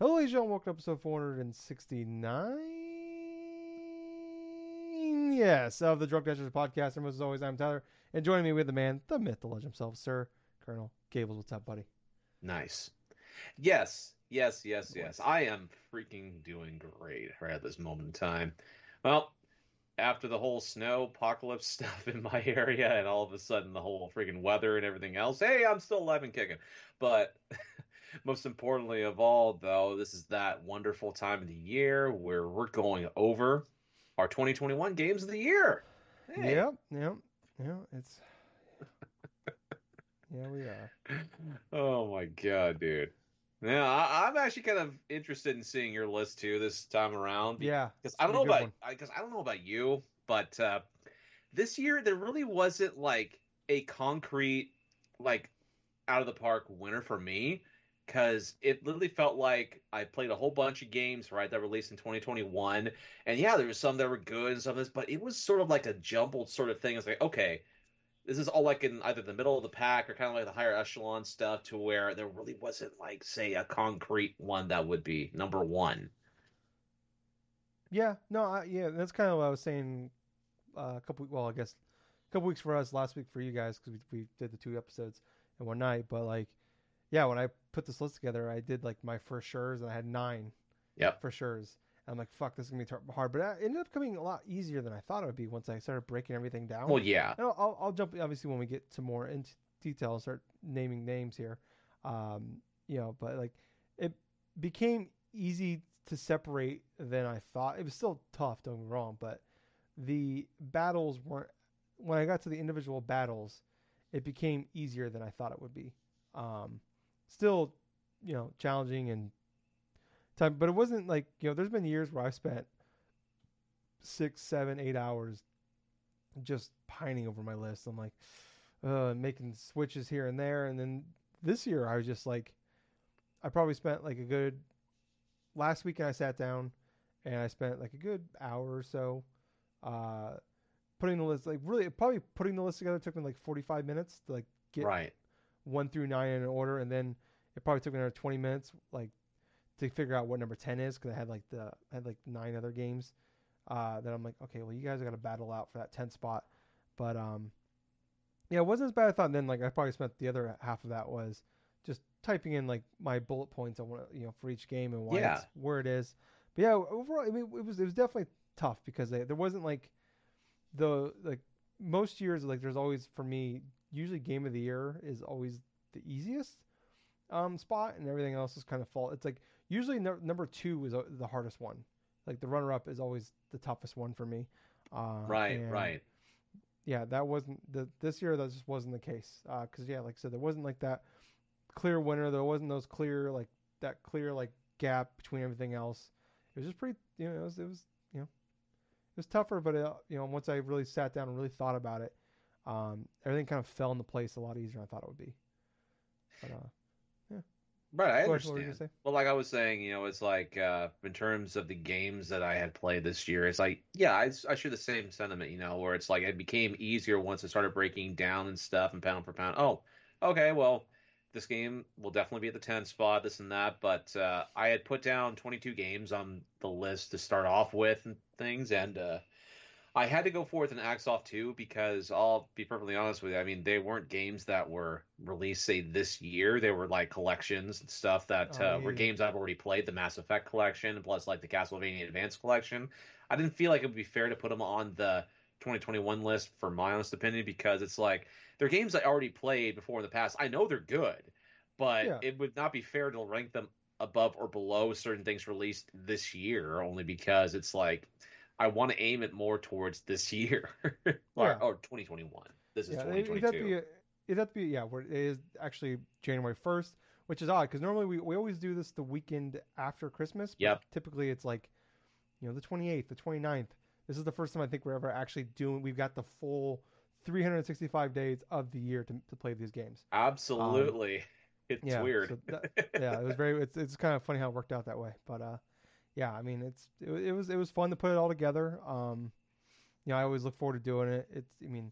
Hello, ladies and gentlemen. Welcome to episode 469. Yes, of the Drunk Dashers podcast. And as always, I'm Tyler. And joining me with the man, the myth, the legend himself, Sir Colonel Gables. What's up, buddy? Nice. Yes, yes, yes, yes. I am freaking doing great right at this moment in time. Well, after the whole snow apocalypse stuff in my area and all of a sudden the whole freaking weather and everything else, hey, I'm still alive and kicking. But most importantly of all, though, this is that wonderful time of the year where we're going over our 2021 games of the year. Hey. Yep, yep, yeah. It's yeah, we are. Oh my god, dude. Yeah, I, am actually kind of interested in seeing your list too this time around. Yeah, because I don't know about because I don't know about you, but uh, this year there really wasn't like a concrete like out of the park winner for me because it literally felt like I played a whole bunch of games right that were released in 2021, and yeah, there was some that were good and some of this, but it was sort of like a jumbled sort of thing. It's like okay, this is all like in either the middle of the pack or kind of like the higher echelon stuff to where there really wasn't like say a concrete one that would be number one. Yeah, no, I, yeah, that's kind of what I was saying uh, a couple. Well, I guess a couple weeks for us, last week for you guys because we, we did the two episodes in one night. But like, yeah, when I put this list together, I did like my first sure's and I had nine. Yep. For sure's. I'm like, fuck, this is gonna be hard, but it ended up coming a lot easier than I thought it would be once I started breaking everything down. Well, yeah. I'll, I'll, I'll, jump obviously when we get to more into detail and start naming names here. Um, you know, but like it became easy to separate than I thought. It was still tough, don't get me wrong, but the battles weren't. When I got to the individual battles, it became easier than I thought it would be. Um, still, you know, challenging and time, but it wasn't like you know. There's been years where I've spent six, seven, eight hours just pining over my list. I'm like uh, making switches here and there, and then this year I was just like, I probably spent like a good last weekend. I sat down and I spent like a good hour or so uh, putting the list. Like really, probably putting the list together took me like 45 minutes to like get right one through nine in order, and then it probably took me another 20 minutes like to figure out what number 10 is because I had like the I had like nine other games uh, that I'm like, okay, well you guys got to battle out for that 10 spot, but um, yeah, it wasn't as bad as I thought. And then like I probably spent the other half of that was just typing in like my bullet points I want you know for each game and why yeah. it's where it is. But yeah, overall, I mean it was it was definitely tough because they, there wasn't like the like most years like there's always for me usually game of the year is always the easiest um, spot, and everything else is kind of fall. It's like usually no, number two is uh, the hardest one. Like the runner up is always the toughest one for me. Uh, right, right. Yeah, that wasn't the this year. That just wasn't the case. Because uh, yeah, like I said, there wasn't like that clear winner. There wasn't those clear like that clear like gap between everything else. It was just pretty. You know, it was it was you know it was tougher, but it, uh, you know once I really sat down and really thought about it, um, everything kind of fell into place a lot easier than I thought it would be. But uh, Right, I understand. Well, like I was saying, you know, it's like uh, in terms of the games that I had played this year, it's like, yeah, I, I share the same sentiment, you know, where it's like it became easier once I started breaking down and stuff and pound for pound. Oh, okay, well, this game will definitely be at the 10 spot, this and that. But uh, I had put down 22 games on the list to start off with and things, and uh, I had to go forth and Axe Off 2 because I'll be perfectly honest with you. I mean, they weren't games that were released, say, this year. They were like collections and stuff that oh, uh, yeah. were games I've already played, the Mass Effect collection, plus like the Castlevania Advance collection. I didn't feel like it would be fair to put them on the 2021 list, for my honest opinion, because it's like they're games I already played before in the past. I know they're good, but yeah. it would not be fair to rank them above or below certain things released this year, only because it's like I want to aim it more towards this year or, yeah. or 2021. This is yeah, 2022. It, it to be yeah. Where it is actually January 1st, which is odd because normally we, we always do this the weekend after Christmas. Yep. Typically it's like you know the 28th, the 29th. This is the first time I think we're ever actually doing. We've got the full 365 days of the year to, to play these games. Absolutely. Um, it's yeah, weird. So that, yeah, it was very. It's it's kind of funny how it worked out that way, but uh, yeah, I mean, it's it, it, was it was fun to put it all together. Um, you know, I always look forward to doing it. It's I mean,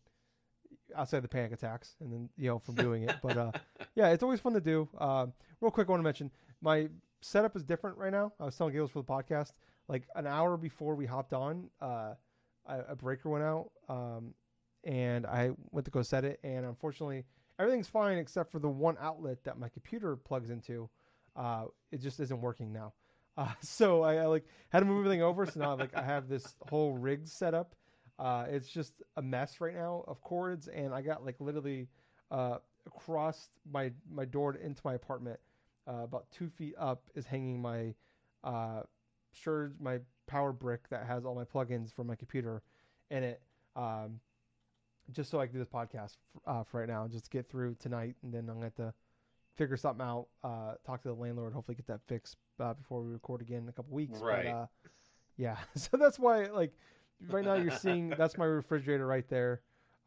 outside the panic attacks and then you know from doing it, but uh, yeah, it's always fun to do. Uh, real quick, I want to mention my setup is different right now. I was telling Gales for the podcast, like an hour before we hopped on, uh, a, a breaker went out, um, and I went to go set it, and unfortunately, everything's fine except for the one outlet that my computer plugs into. Uh, it just isn't working now. Uh, so I, I, like had to move everything over. So now like I have this whole rig set up. Uh, it's just a mess right now of cords, and I got like literally uh, across my my door into my apartment, uh, about two feet up, is hanging my uh, Shure my power brick that has all my plugins for my computer in it. Um, just so I can do this podcast uh, for right now, just get through tonight, and then I'm gonna have to figure something out. Uh, talk to the landlord, hopefully get that fixed uh, before we record again in a couple weeks. Right. But, uh, yeah. So that's why, like, right now you're seeing that's my refrigerator right there.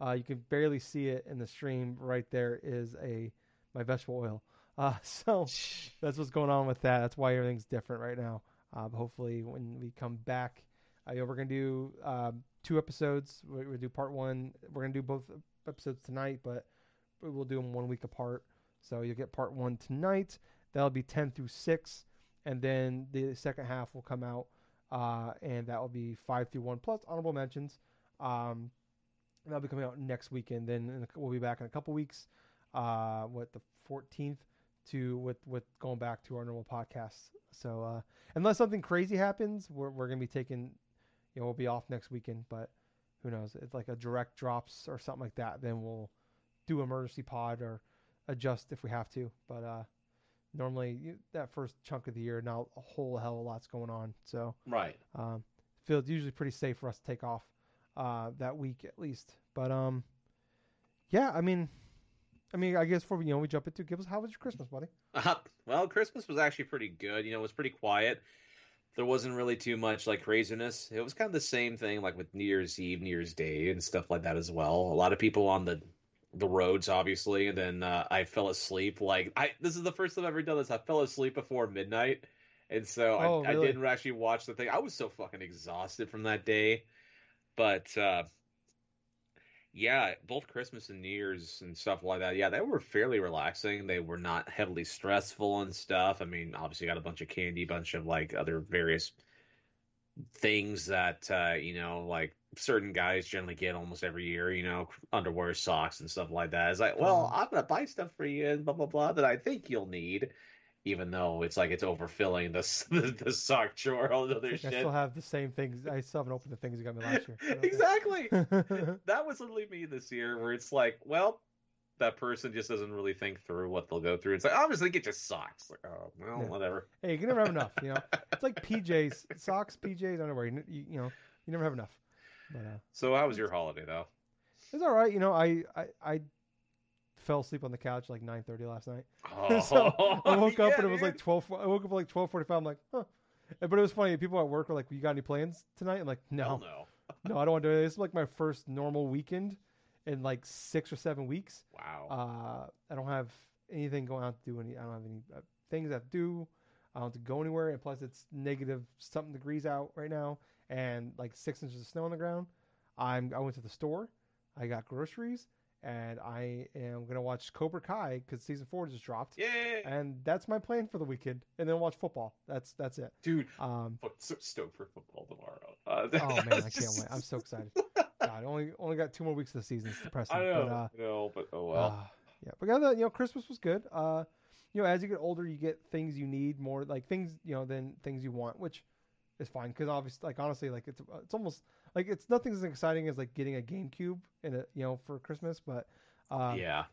Uh, you can barely see it in the stream. Right there is a my vegetable oil. Uh, so that's what's going on with that. That's why everything's different right now. Uh, hopefully, when we come back, uh, we're gonna do um, two episodes. We, we do part one. We're gonna do both episodes tonight, but we'll do them one week apart. So you'll get part one tonight. That'll be ten through six, and then the second half will come out, uh, and that will be five through one plus honorable mentions. Um, that'll be coming out next weekend. Then we'll be back in a couple weeks. Uh, what the 14th to with with going back to our normal podcasts. So uh, unless something crazy happens, we're we're gonna be taking you know, we'll be off next weekend, but who knows? It's like a direct drops or something like that. Then we'll do emergency pod or adjust if we have to. But uh, normally you, that first chunk of the year, now a whole hell of a lot's going on. So right, um, feels usually pretty safe for us to take off uh, that week at least. But um, yeah, I mean, I mean, I guess before we, you know we jump into, give us how was your Christmas, buddy? Uh, well, Christmas was actually pretty good. You know, it was pretty quiet there wasn't really too much like craziness. It was kind of the same thing like with New Year's Eve, New Year's Day, and stuff like that as well. A lot of people on the the roads, obviously, and then uh, I fell asleep. Like I, this is the first time I've ever done this. I fell asleep before midnight, and so oh, I, really? I, didn't actually watch the thing. I was so fucking exhausted from that day, but uh, yeah, both Christmas and New Year's and stuff like that. Yeah, they were fairly relaxing. They were not heavily stressful and stuff. I mean, obviously got a bunch of candy, bunch of like other various things that uh, you know, like certain guys generally get almost every year. You know, underwear, socks, and stuff like that. It's like, well. I'm gonna buy stuff for you and blah blah blah that I think you'll need even though it's like it's overfilling the the, the sock drawer, all the other shit. I still have the same things. I still haven't opened the things you got me last year. exactly. that was literally me this year, where it's like, well, that person just doesn't really think through what they'll go through. It's like, obviously, get your socks. Like, oh, well, yeah. whatever. Hey, you can never have enough. You know, it's like PJs, socks, PJs, underwear. You, you, you know, you never have enough. But, uh, so, how was your holiday though? It's all right. You know, I I, I fell asleep on the couch like 9:30 last night. Oh, so I woke up and it was like 12. I woke up like 12:45. I'm like, huh. But it was funny. People at work were like, "You got any plans tonight?" I'm like, "No, Hell no, no, I don't want to do it." This is like my first normal weekend in like six or seven weeks. Wow. Uh, I don't have anything going on to do any. I don't have any uh, things I have to do. I don't have to go anywhere, and plus it's negative something degrees out right now, and like six inches of snow on the ground. I'm I went to the store. I got groceries and I am gonna watch Cobra Kai because season four just dropped. Yeah. And that's my plan for the weekend, and then watch football. That's that's it, dude. Um, so stoked for football tomorrow. Uh, oh man, I can't wait. I'm so excited. God, only only got two more weeks of the season. It's depressing. I know. But, uh, no, but oh well. Uh, yeah, but other, you know, Christmas was good. Uh, you know, as you get older, you get things you need more, like things you know, than things you want, which is fine because obviously, like honestly, like it's it's almost like it's nothing as exciting as like getting a GameCube in a you know for Christmas, but uh, yeah,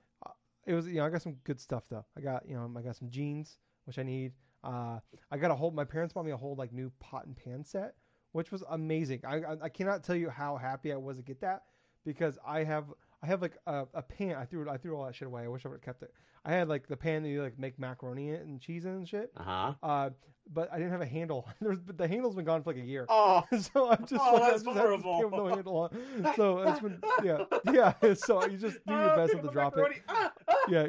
it was you know I got some good stuff though. I got you know I got some jeans which I need. Uh, I got a whole. My parents bought me a whole like new pot and pan set, which was amazing. I I, I cannot tell you how happy I was to get that because I have I have like a, a pan. I threw I threw all that shit away. I wish I would have kept it. I had like the pan that you like make macaroni in and cheese in and shit. Uh-huh. Uh But I didn't have a handle. There's, but the handle's been gone for like a year. Oh. so I'm just oh, like, that's I just horrible. Have no handle on. So it's been yeah yeah. So you just do your best to drop it. yeah.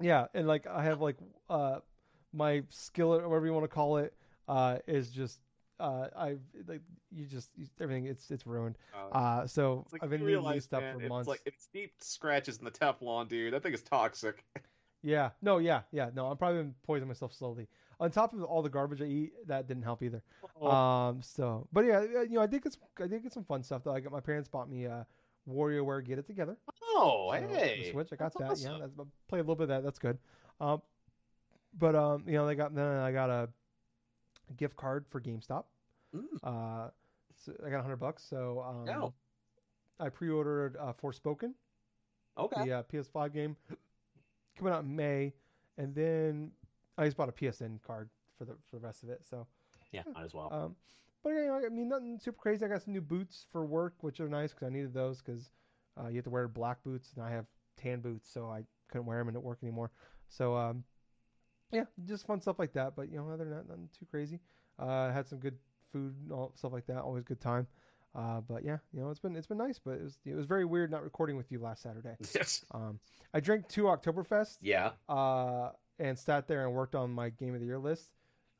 Yeah, and like I have like uh my skillet or whatever you want to call it uh is just uh, I like you just you, everything it's it's ruined. Oh. Uh, so like I've been needing new stuff man, for months. It's like it's deep scratches in the Teflon, dude. That thing is toxic. yeah, no, yeah, yeah, no. I'm probably poisoning myself slowly. on top of all the garbage I eat, that didn't help either. Oh. Um, so, but yeah, you know, I did get some, I did get some fun stuff though. I got my parents bought me uh, WarioWare Get It Together. Oh, so, hey, Switch, I got that's that. Awesome. Yeah, that's, play a little bit of that. That's good. Um, but um, you know, they got then I got a gift card for GameStop. Mm. Uh, so I got hundred bucks. So um, no. I pre-ordered uh, Forspoken. Okay. The uh, PS5 game coming out in May, and then I just bought a PSN card for the for the rest of it. So yeah, might as well. Um, but you know, I mean, nothing super crazy. I got some new boots for work, which are nice because I needed those because uh, you have to wear black boots, and I have tan boots, so I couldn't wear them at work anymore. So um, yeah, just fun stuff like that. But you know, other than that, nothing too crazy. Uh, had some good food and all stuff like that. Always good time. Uh, but yeah, you know, it's been it's been nice, but it was it was very weird not recording with you last Saturday. Yes. Um, I drank two Oktoberfest. Yeah. Uh, and sat there and worked on my game of the year list.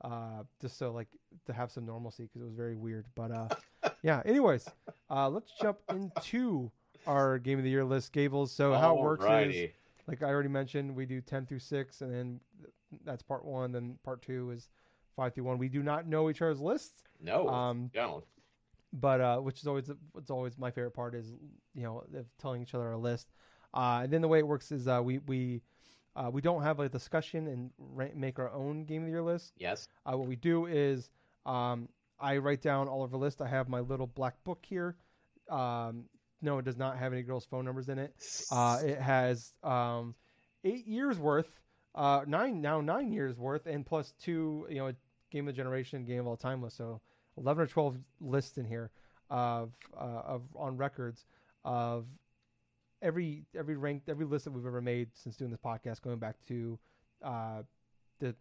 Uh, just so like to have some normalcy because it was very weird. But uh, yeah. Anyways, uh, let's jump into our game of the year list, Gables. So how it works is, like I already mentioned, we do ten through six, and then that's part one. Then part two is five through one. We do not know each other's lists. No. Um, don't but uh, which is always what's always my favorite part is you know telling each other our list. Uh, and then the way it works is uh, we we uh, we don't have a discussion and ra- make our own game of the year list. Yes. Uh, what we do is um, I write down all of our list. I have my little black book here. Um, no, it does not have any girls' phone numbers in it. Uh, it has um, eight years worth, uh, nine now nine years worth, and plus two, you know, game of the generation, game of all time list. So 11 or 12 lists in here of uh, of on records of every every ranked every list that we've ever made since doing this podcast going back to uh, the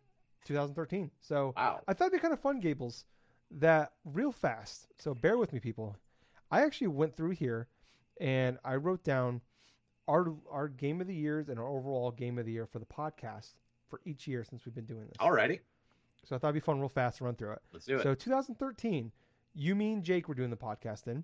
2013. So wow. I thought it'd be kind of fun, Gables, that real fast. So bear with me, people. I actually went through here and I wrote down our our game of the years and our overall game of the year for the podcast for each year since we've been doing this. Alrighty. So I thought it'd be fun, real fast, to run through it. Let's do it. So 2013, you, me, and Jake were doing the podcast in.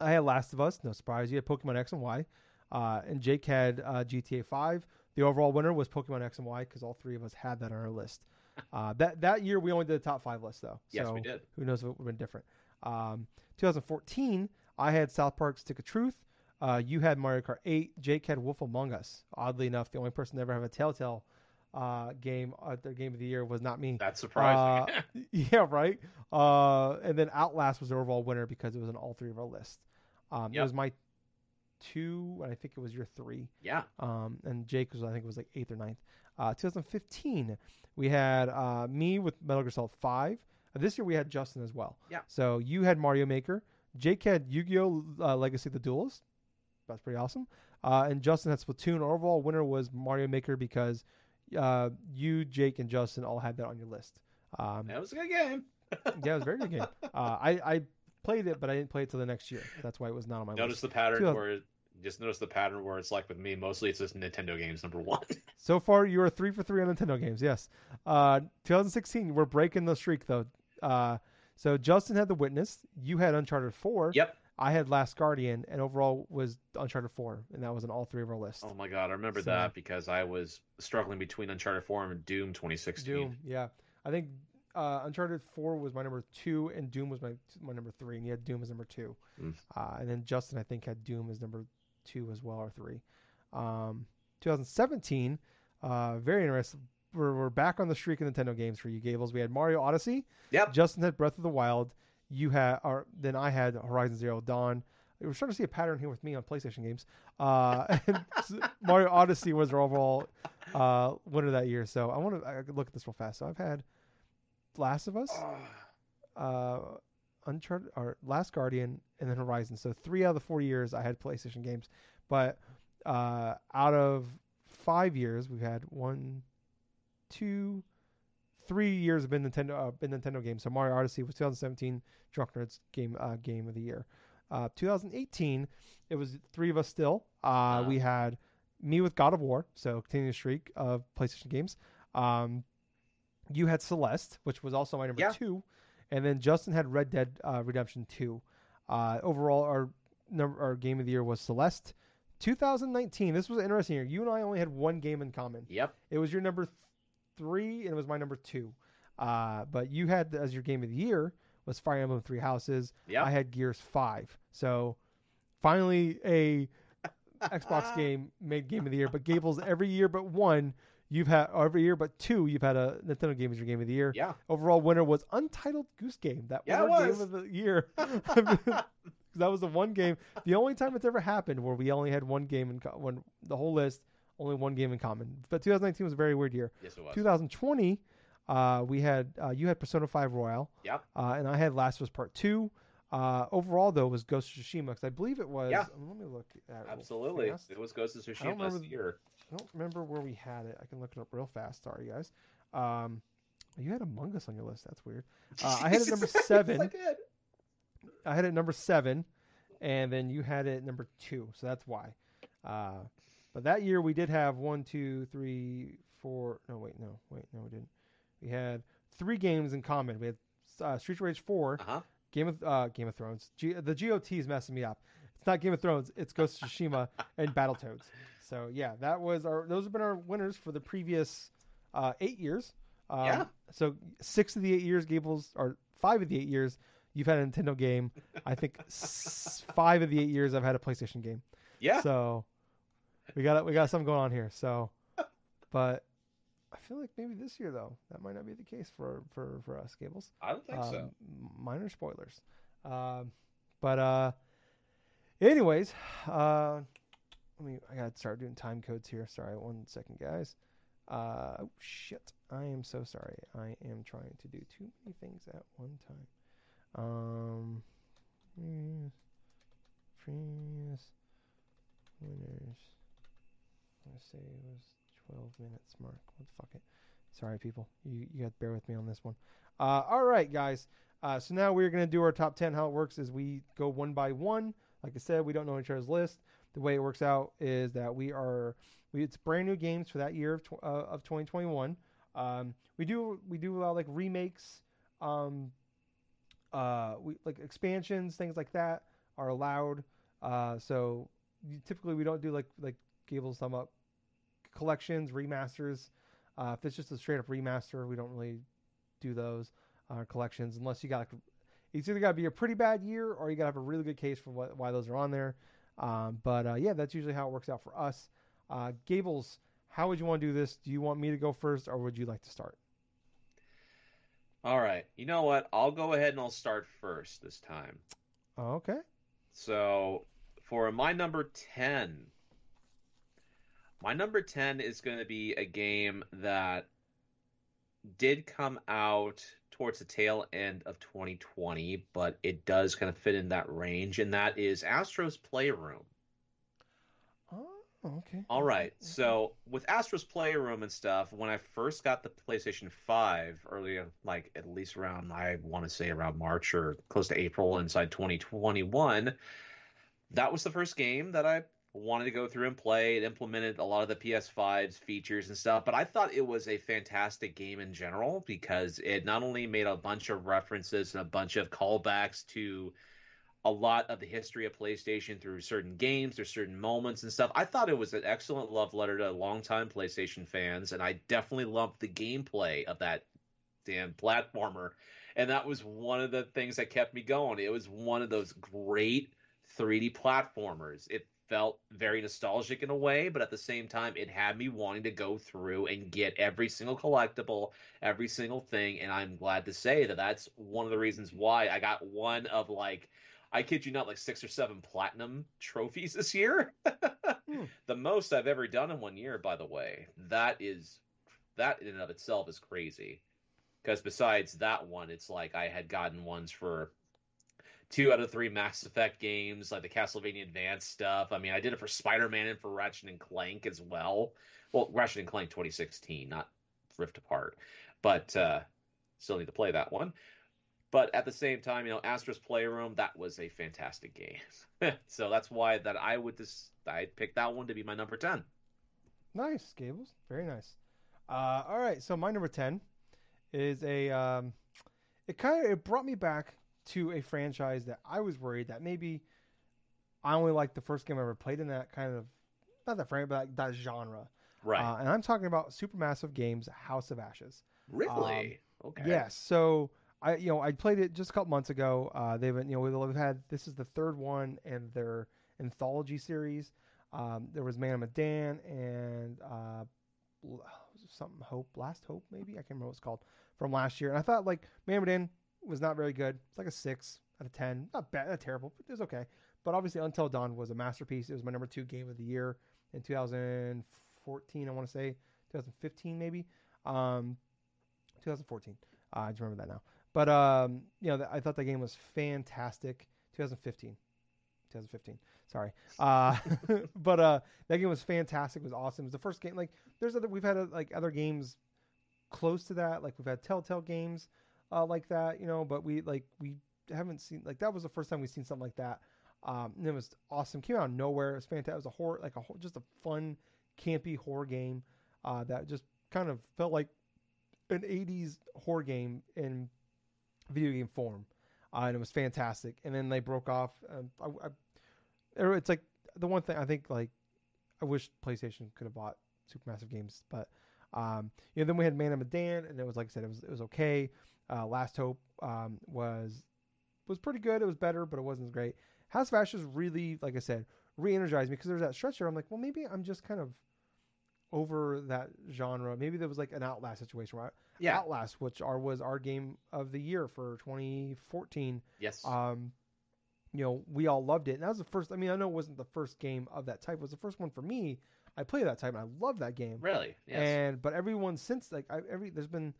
I had Last of Us, no surprise. You had Pokemon X and Y, uh, and Jake had uh, GTA 5. The overall winner was Pokemon X and Y because all three of us had that on our list. Uh, that that year we only did the top five list though. Yes, we did. Who knows if it would have been different. Um, 2014, I had South Park Stick of Truth. Uh, you had Mario Kart 8. Jake had Wolf Among Us. Oddly enough, the only person to ever have a Telltale uh, game, uh, their game of the year was not me. That's surprising. Uh, yeah, right. Uh, and then Outlast was the overall winner because it was on all three of our lists. Um, yep. It was my two, and I think it was your three. Yeah. Um, and Jake was, I think, it was like eighth or ninth. Uh, 2015, we had uh, me with Metal Gear Solid 5. Uh, this year we had Justin as well. Yeah. So you had Mario Maker. Jake had Yu-Gi-Oh! Uh, Legacy of the Duelist. That's pretty awesome. Uh, and Justin had Splatoon. Our overall winner was Mario Maker because uh, you, Jake, and Justin all had that on your list. Um, that was a good game. yeah, it was a very good game. Uh, I, I played it, but I didn't play it till the next year. That's why it was not on my notice list. Notice the pattern where it, just notice the pattern where it's like with me. Mostly, it's just Nintendo games. Number one. so far, you are three for three on Nintendo games. Yes. Uh, 2016, we're breaking the streak though. Uh, so Justin had The Witness. You had Uncharted 4. Yep. I had Last Guardian, and overall was Uncharted 4, and that was on all three of our lists. Oh my god, I remember so, that because I was struggling between Uncharted 4 and Doom 2016. Doom, yeah. I think uh, Uncharted 4 was my number two, and Doom was my my number three, and you had Doom as number two. Mm. Uh, and then Justin, I think, had Doom as number two as well, or three. Um, 2017, uh, very interesting. We're, we're back on the streak of Nintendo games for you, Gables. We had Mario Odyssey. Yep. Justin had Breath of the Wild you had, or then I had Horizon Zero Dawn. We're starting to see a pattern here with me on PlayStation games. Uh, Mario Odyssey was our overall uh, winner that year. So I want to look at this real fast. So I've had Last of Us, uh, Uncharted, or Last Guardian, and then Horizon. So three out of the four years I had PlayStation games. But uh, out of five years, we've had one, two, three years have been Nintendo uh, been Nintendo games. So Mario Odyssey was 2017 Drunk Nerds game uh, game of the year. Uh, 2018, it was three of us still. Uh, We had me with God of War, so continuing streak of PlayStation games. Um, you had Celeste, which was also my number yeah. two, and then Justin had Red Dead uh, Redemption 2. Uh, overall, our number, our game of the year was Celeste. 2019. This was an interesting year. You and I only had one game in common. Yep. It was your number three, and it was my number two. Uh, but you had as your game of the year was Fire Emblem Three Houses. Yeah. I had Gears Five. So finally a Xbox game made game of the year. But Gables every year but one you've had every year but two you've had a Nintendo game as your game of the year. Yeah. Overall winner was Untitled Goose Game. That yeah, was game of the year. that was the one game, the only time it's ever happened where we only had one game in co- when the whole list only one game in common. But 2019 was a very weird year. Yes, it was. 2020, uh, we had uh, you had Persona 5 Royal. Yep. Uh, and I had Last of Us Part Two. Uh, overall, though, was Ghost of Tsushima because I believe it was. Yeah. Let me look at it Absolutely, fast. it was Ghost of Tsushima this remember- year. I don't remember where we had it. I can look it up real fast. Sorry, guys. Um, you had Among Us on your list. That's weird. Uh, I had it number seven. I did. I had it number seven, and then you had it number two. So that's why. But that year we did have one, two, three, four. No, wait, no, wait, no, we didn't. We had three games in common. We had uh, Street Rage Four, Uh huh. Game of uh, Game of Thrones. G- the GOT is messing me up. It's not Game of Thrones. It's Ghost of Tsushima and Battletoads. So yeah, that was our. Those have been our winners for the previous uh, eight years. Um, Yeah. So six of the eight years, Gables, or five of the eight years, you've had a Nintendo game. I think s- five of the eight years, I've had a PlayStation game. Yeah. So we got we got something going on here. So, but I feel like maybe this year though that might not be the case for for for us, Gables. I don't think so. Um, minor spoilers. Um, but uh, anyways, uh, let me. I gotta start doing time codes here. Sorry, one second, guys. Uh, oh shit! I am so sorry. I am trying to do too many things at one time. Um, previous winners. I say it was 12 minutes mark. What the fuck it? Sorry, people. You you got to bear with me on this one. Uh, all right, guys. Uh, so now we're to do our top 10. How it works is we go one by one. Like I said, we don't know each other's list. The way it works out is that we are we it's brand new games for that year of tw- uh, of 2021. Um, we do we do allow like remakes, um, uh, we like expansions, things like that are allowed. Uh, so typically we don't do like like Gables sum up collections, remasters. Uh, if it's just a straight up remaster, we don't really do those uh, collections unless you got. It's either got to be a pretty bad year or you got to have a really good case for what, why those are on there. Um, but uh, yeah, that's usually how it works out for us. Uh, Gables, how would you want to do this? Do you want me to go first or would you like to start? All right. You know what? I'll go ahead and I'll start first this time. Okay. So for my number 10, my number 10 is going to be a game that did come out towards the tail end of 2020, but it does kind of fit in that range, and that is Astro's Playroom. Oh, okay. All right. So with Astro's Playroom and stuff, when I first got the PlayStation 5 earlier, like at least around, I want to say around March or close to April inside 2021, that was the first game that I wanted to go through and play. It implemented a lot of the PS5's features and stuff, but I thought it was a fantastic game in general because it not only made a bunch of references and a bunch of callbacks to a lot of the history of PlayStation through certain games, or certain moments and stuff. I thought it was an excellent love letter to longtime PlayStation fans, and I definitely loved the gameplay of that damn platformer. And that was one of the things that kept me going. It was one of those great 3D platformers. It felt very nostalgic in a way, but at the same time, it had me wanting to go through and get every single collectible, every single thing. And I'm glad to say that that's one of the reasons why I got one of like I kid you not, like six or seven platinum trophies this year. Hmm. The most I've ever done in one year, by the way. That is that in and of itself is crazy. Because besides that one, it's like I had gotten ones for two out of three Mass Effect games, like the Castlevania Advance stuff. I mean, I did it for Spider Man and for Ratchet and Clank as well. Well, Ratchet and Clank 2016, not Rift Apart, but uh, still need to play that one. But at the same time, you know, Astro's Playroom, that was a fantastic game. so that's why that I would just I picked that one to be my number ten. Nice, Gables. Very nice. Uh, all right, so my number ten is a. Um, it kind of it brought me back to a franchise that I was worried that maybe I only liked the first game I ever played in that kind of not that franchise, but like that genre. Right. Uh, and I'm talking about Supermassive Games House of Ashes. Really? Um, okay. Yes. So I, you know, I played it just a couple months ago. Uh, they've, you know, we've had this is the third one in their anthology series. Um, there was Man of Medan and uh, something Hope, Last Hope, maybe I can't remember what it's called from last year. And I thought like Man of Medan was not very good. It's like a six out of ten. Not bad, not terrible, but it was okay. But obviously, Until Dawn was a masterpiece. It was my number two game of the year in 2014. I want to say 2015 maybe. Um, 2014. Uh, I just remember that now. But um, you know, I thought that game was fantastic. 2015. 2015. Sorry. Uh, but uh, that game was fantastic. It was awesome. It was the first game. Like, there's other. We've had uh, like other games close to that. Like we've had Telltale games uh, like that. You know, but we like we haven't seen like that was the first time we've seen something like that. Um, and it was awesome. Came out of nowhere. It was fantastic. It was a horror, like a just a fun, campy horror game uh, that just kind of felt like an '80s horror game in video game form, uh, and it was fantastic. And then they broke off. Um, I, I, it's like the one thing I think like I wish PlayStation could have bought Supermassive Games, but um, you know then we had Man of Medan, and it was like I said, it was it was okay. Uh, Last Hope um, was was pretty good. It was better, but it wasn't as great. House of Ashes really, like I said, re-energized me because there was that stretch there. I'm like, well, maybe I'm just kind of over that genre. Maybe there was like an Outlast situation, right? Yeah. Outlast, which our was our game of the year for 2014. Yes. Um, you know, we all loved it. And that was the first. I mean, I know it wasn't the first game of that type. It was the first one for me. I played that type, and I love that game. Really? Yes. And but everyone since like I, every there's been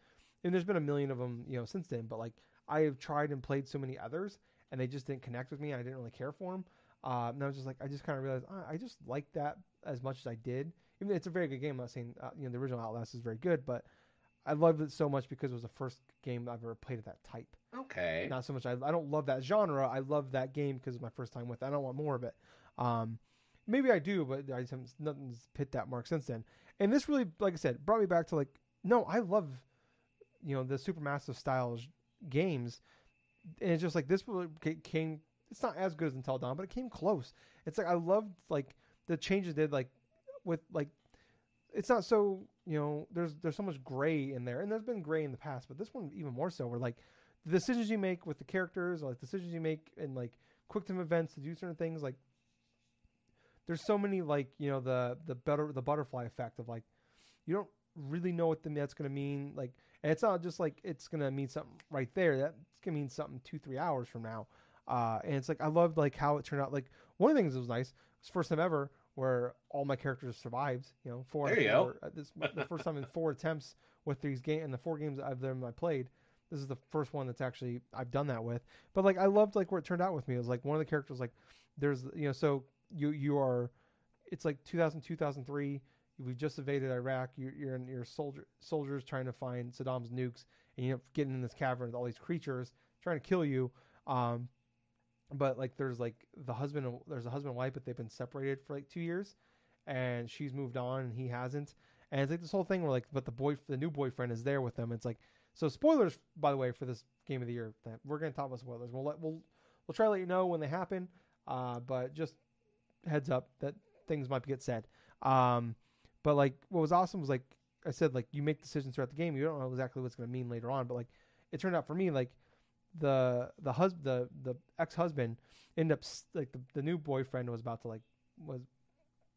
and there's been a million of them, you know, since then. But like I have tried and played so many others, and they just didn't connect with me. And I didn't really care for them. Uh, and I was just like, I just kind of realized oh, I just like that as much as I did. Even it's a very good game. I'm not saying uh, you know the original Outlast is very good, but I loved it so much because it was the first game I've ever played of that type. Okay. Not so much. I, I don't love that genre. I love that game because it's my first time with it. I don't want more of it. Um, maybe I do, but I just nothing's hit that mark since then. And this really, like I said, brought me back to like, no, I love, you know, the supermassive style games and it's just like this came. It's not as good as Until Dawn, but it came close. It's like I loved like the changes they did like with like it's not so you know there's there's so much gray in there, and there's been gray in the past, but this one even more so. Where like the decisions you make with the characters, or like decisions you make in like quick time events to do certain things, like there's so many like you know the the better the butterfly effect of like you don't really know what the, that's going to mean like and it's not just like it's to mean something right there that's to mean something two three hours from now uh, and it's like i loved like how it turned out like one of the things that was nice was first time ever where all my characters survived you know four there you four, go. this the first time in four attempts with these game and the four games i've them i played this is the first one that's actually I've done that with. But like I loved like where it turned out with me. It was like one of the characters like there's you know so you you are it's like 2000 2003 we've just invaded Iraq. You're, you're in your soldier soldiers trying to find Saddam's nukes, and you are getting in this cavern with all these creatures trying to kill you. Um, but like there's like the husband there's a husband and wife, but they've been separated for like two years, and she's moved on and he hasn't. And it's like this whole thing where like, but the boy, the new boyfriend is there with them. It's like, so spoilers, by the way, for this game of the year. That we're gonna talk about spoilers. We'll let we'll we'll try to let you know when they happen. Uh, but just heads up that things might get said. Um, but like what was awesome was like I said, like you make decisions throughout the game. You don't know exactly what's going to mean later on, but like it turned out for me, like the the husband, the the ex husband ended up like the, the new boyfriend was about to like was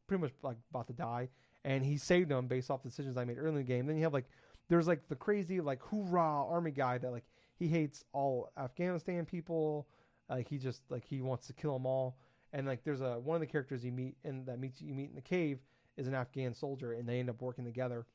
pretty much like about to die, and he saved him based off the decisions I made early in the game. Then you have like there's like the crazy like hoorah army guy that like he hates all Afghanistan people. Like he just like he wants to kill them all. And like there's a one of the characters you meet and that meets you meet in the cave is an Afghan soldier, and they end up working together.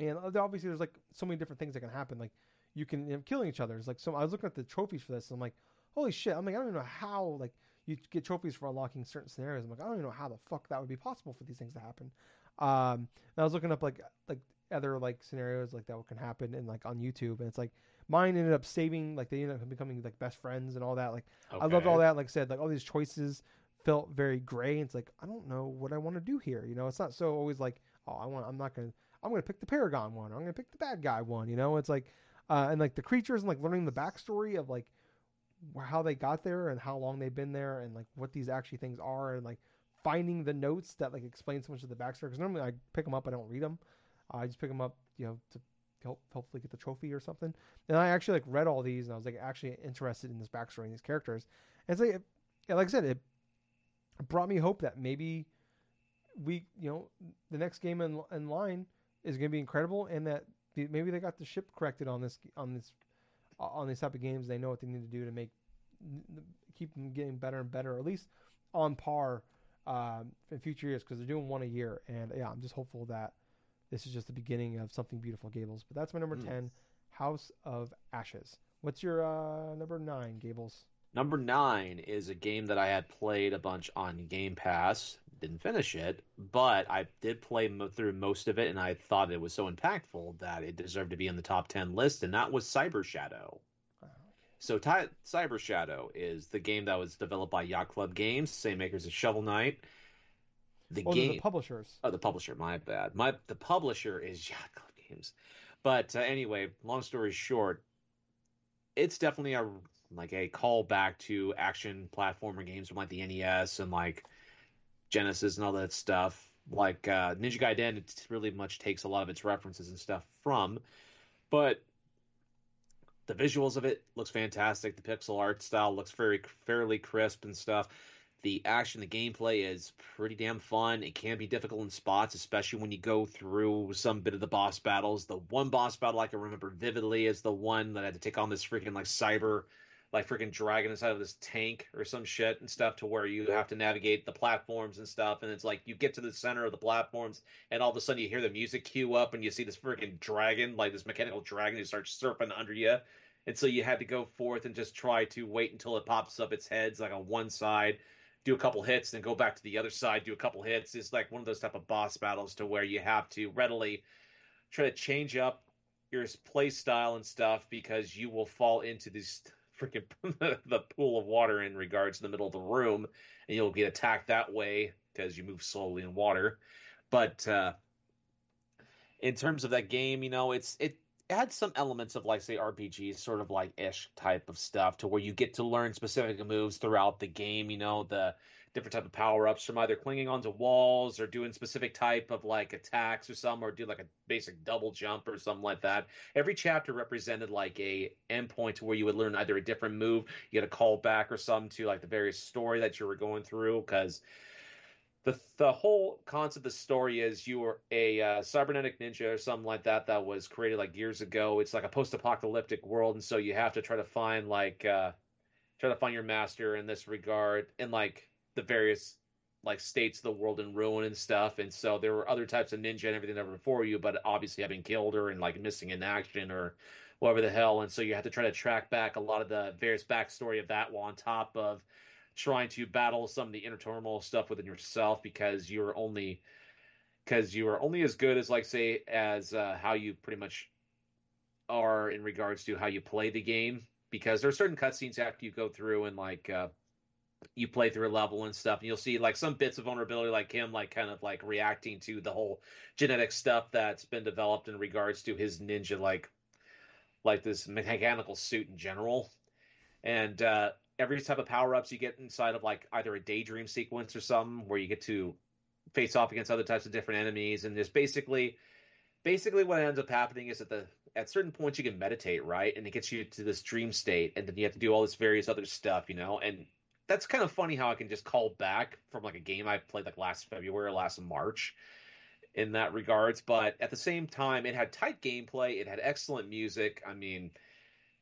And obviously, there's like so many different things that can happen. Like you can end up killing each other. It's like so. I was looking at the trophies for this, and I'm like, holy shit! I'm like, I don't even know how like you get trophies for unlocking certain scenarios. I'm like, I don't even know how the fuck that would be possible for these things to happen. Um, and I was looking up like like other like scenarios like that can happen and like on YouTube, and it's like mine ended up saving like they ended up becoming like best friends and all that. Like okay. I loved all that. Like I said, like all these choices felt very gray. It's like I don't know what I want to do here. You know, it's not so always like oh I want I'm not gonna I'm gonna pick the Paragon one. I'm gonna pick the bad guy one. You know, it's like uh, and like the creatures and like learning the backstory of like how they got there and how long they've been there and like what these actually things are and like finding the notes that like explain so much of the backstory. Because normally I pick them up, I don't read them. I just pick them up, you know, to help hopefully get the trophy or something. And I actually like read all these, and I was like actually interested in this backstory and these characters. And it's like, like I said, it brought me hope that maybe we, you know, the next game in, in line is going to be incredible, and that maybe they got the ship corrected on this on this on these type of games. They know what they need to do to make keep them getting better and better, or at least on par um, in future years because they're doing one a year. And yeah, I'm just hopeful that this is just the beginning of something beautiful, Gables. But that's my number mm. ten, House of Ashes. What's your uh, number nine, Gables? Number nine is a game that I had played a bunch on Game Pass. Didn't finish it, but I did play mo- through most of it, and I thought it was so impactful that it deserved to be in the top ten list, and that was Cyber Shadow. So, Ty- Cyber Shadow is the game that was developed by Yacht Club Games, same makers as Shovel Knight. The oh, game, the publishers. Oh, the publisher. My bad. My the publisher is Yacht Club Games. But uh, anyway, long story short, it's definitely a like a callback to action platformer games from like the NES and like Genesis and all that stuff. Like uh, Ninja Gaiden, it really much takes a lot of its references and stuff from, but the visuals of it looks fantastic. The pixel art style looks very fairly crisp and stuff. The action, the gameplay is pretty damn fun. It can be difficult in spots, especially when you go through some bit of the boss battles. The one boss battle I can remember vividly is the one that I had to take on this freaking like cyber like freaking dragging inside of this tank or some shit and stuff to where you have to navigate the platforms and stuff. And it's like you get to the center of the platforms and all of a sudden you hear the music cue up and you see this freaking dragon like this mechanical dragon who starts surfing under you. And so you had to go forth and just try to wait until it pops up its heads like on one side do a couple hits then go back to the other side do a couple hits. It's like one of those type of boss battles to where you have to readily try to change up your play style and stuff because you will fall into these freaking the pool of water in regards to the middle of the room, and you'll get attacked that way because you move slowly in water. But uh, in terms of that game, you know, it's it had some elements of like say RPG sort of like ish type of stuff to where you get to learn specific moves throughout the game. You know, the different type of power ups from either clinging onto walls or doing specific type of like attacks or some or do like a basic double jump or something like that. Every chapter represented like a endpoint to where you would learn either a different move, you get a call back or some to like the various story that you were going through because the the whole concept of the story is you were a uh, cybernetic ninja or something like that that was created like years ago. It's like a post-apocalyptic world, and so you have to try to find like uh, try to find your master in this regard, and like the various like states of the world in ruin and stuff. And so there were other types of ninja and everything that were before you, but obviously having killed her and like missing in action or whatever the hell. And so you have to try to track back a lot of the various backstory of that while on top of trying to battle some of the inner turmoil stuff within yourself because you're only because you are only as good as like say as uh, how you pretty much are in regards to how you play the game because there are certain cutscenes after you go through and like uh, you play through a level and stuff and you'll see like some bits of vulnerability like him like kind of like reacting to the whole genetic stuff that's been developed in regards to his ninja like like this mechanical suit in general. And uh every type of power ups you get inside of like either a daydream sequence or something where you get to face off against other types of different enemies and there's basically basically what ends up happening is that the at certain points you can meditate right? And it gets you to this dream state and then you have to do all this various other stuff you know? And that's kind of funny how I can just call back from like a game I played like last February or last March in that regards. But at the same time, it had tight gameplay. It had excellent music. I mean,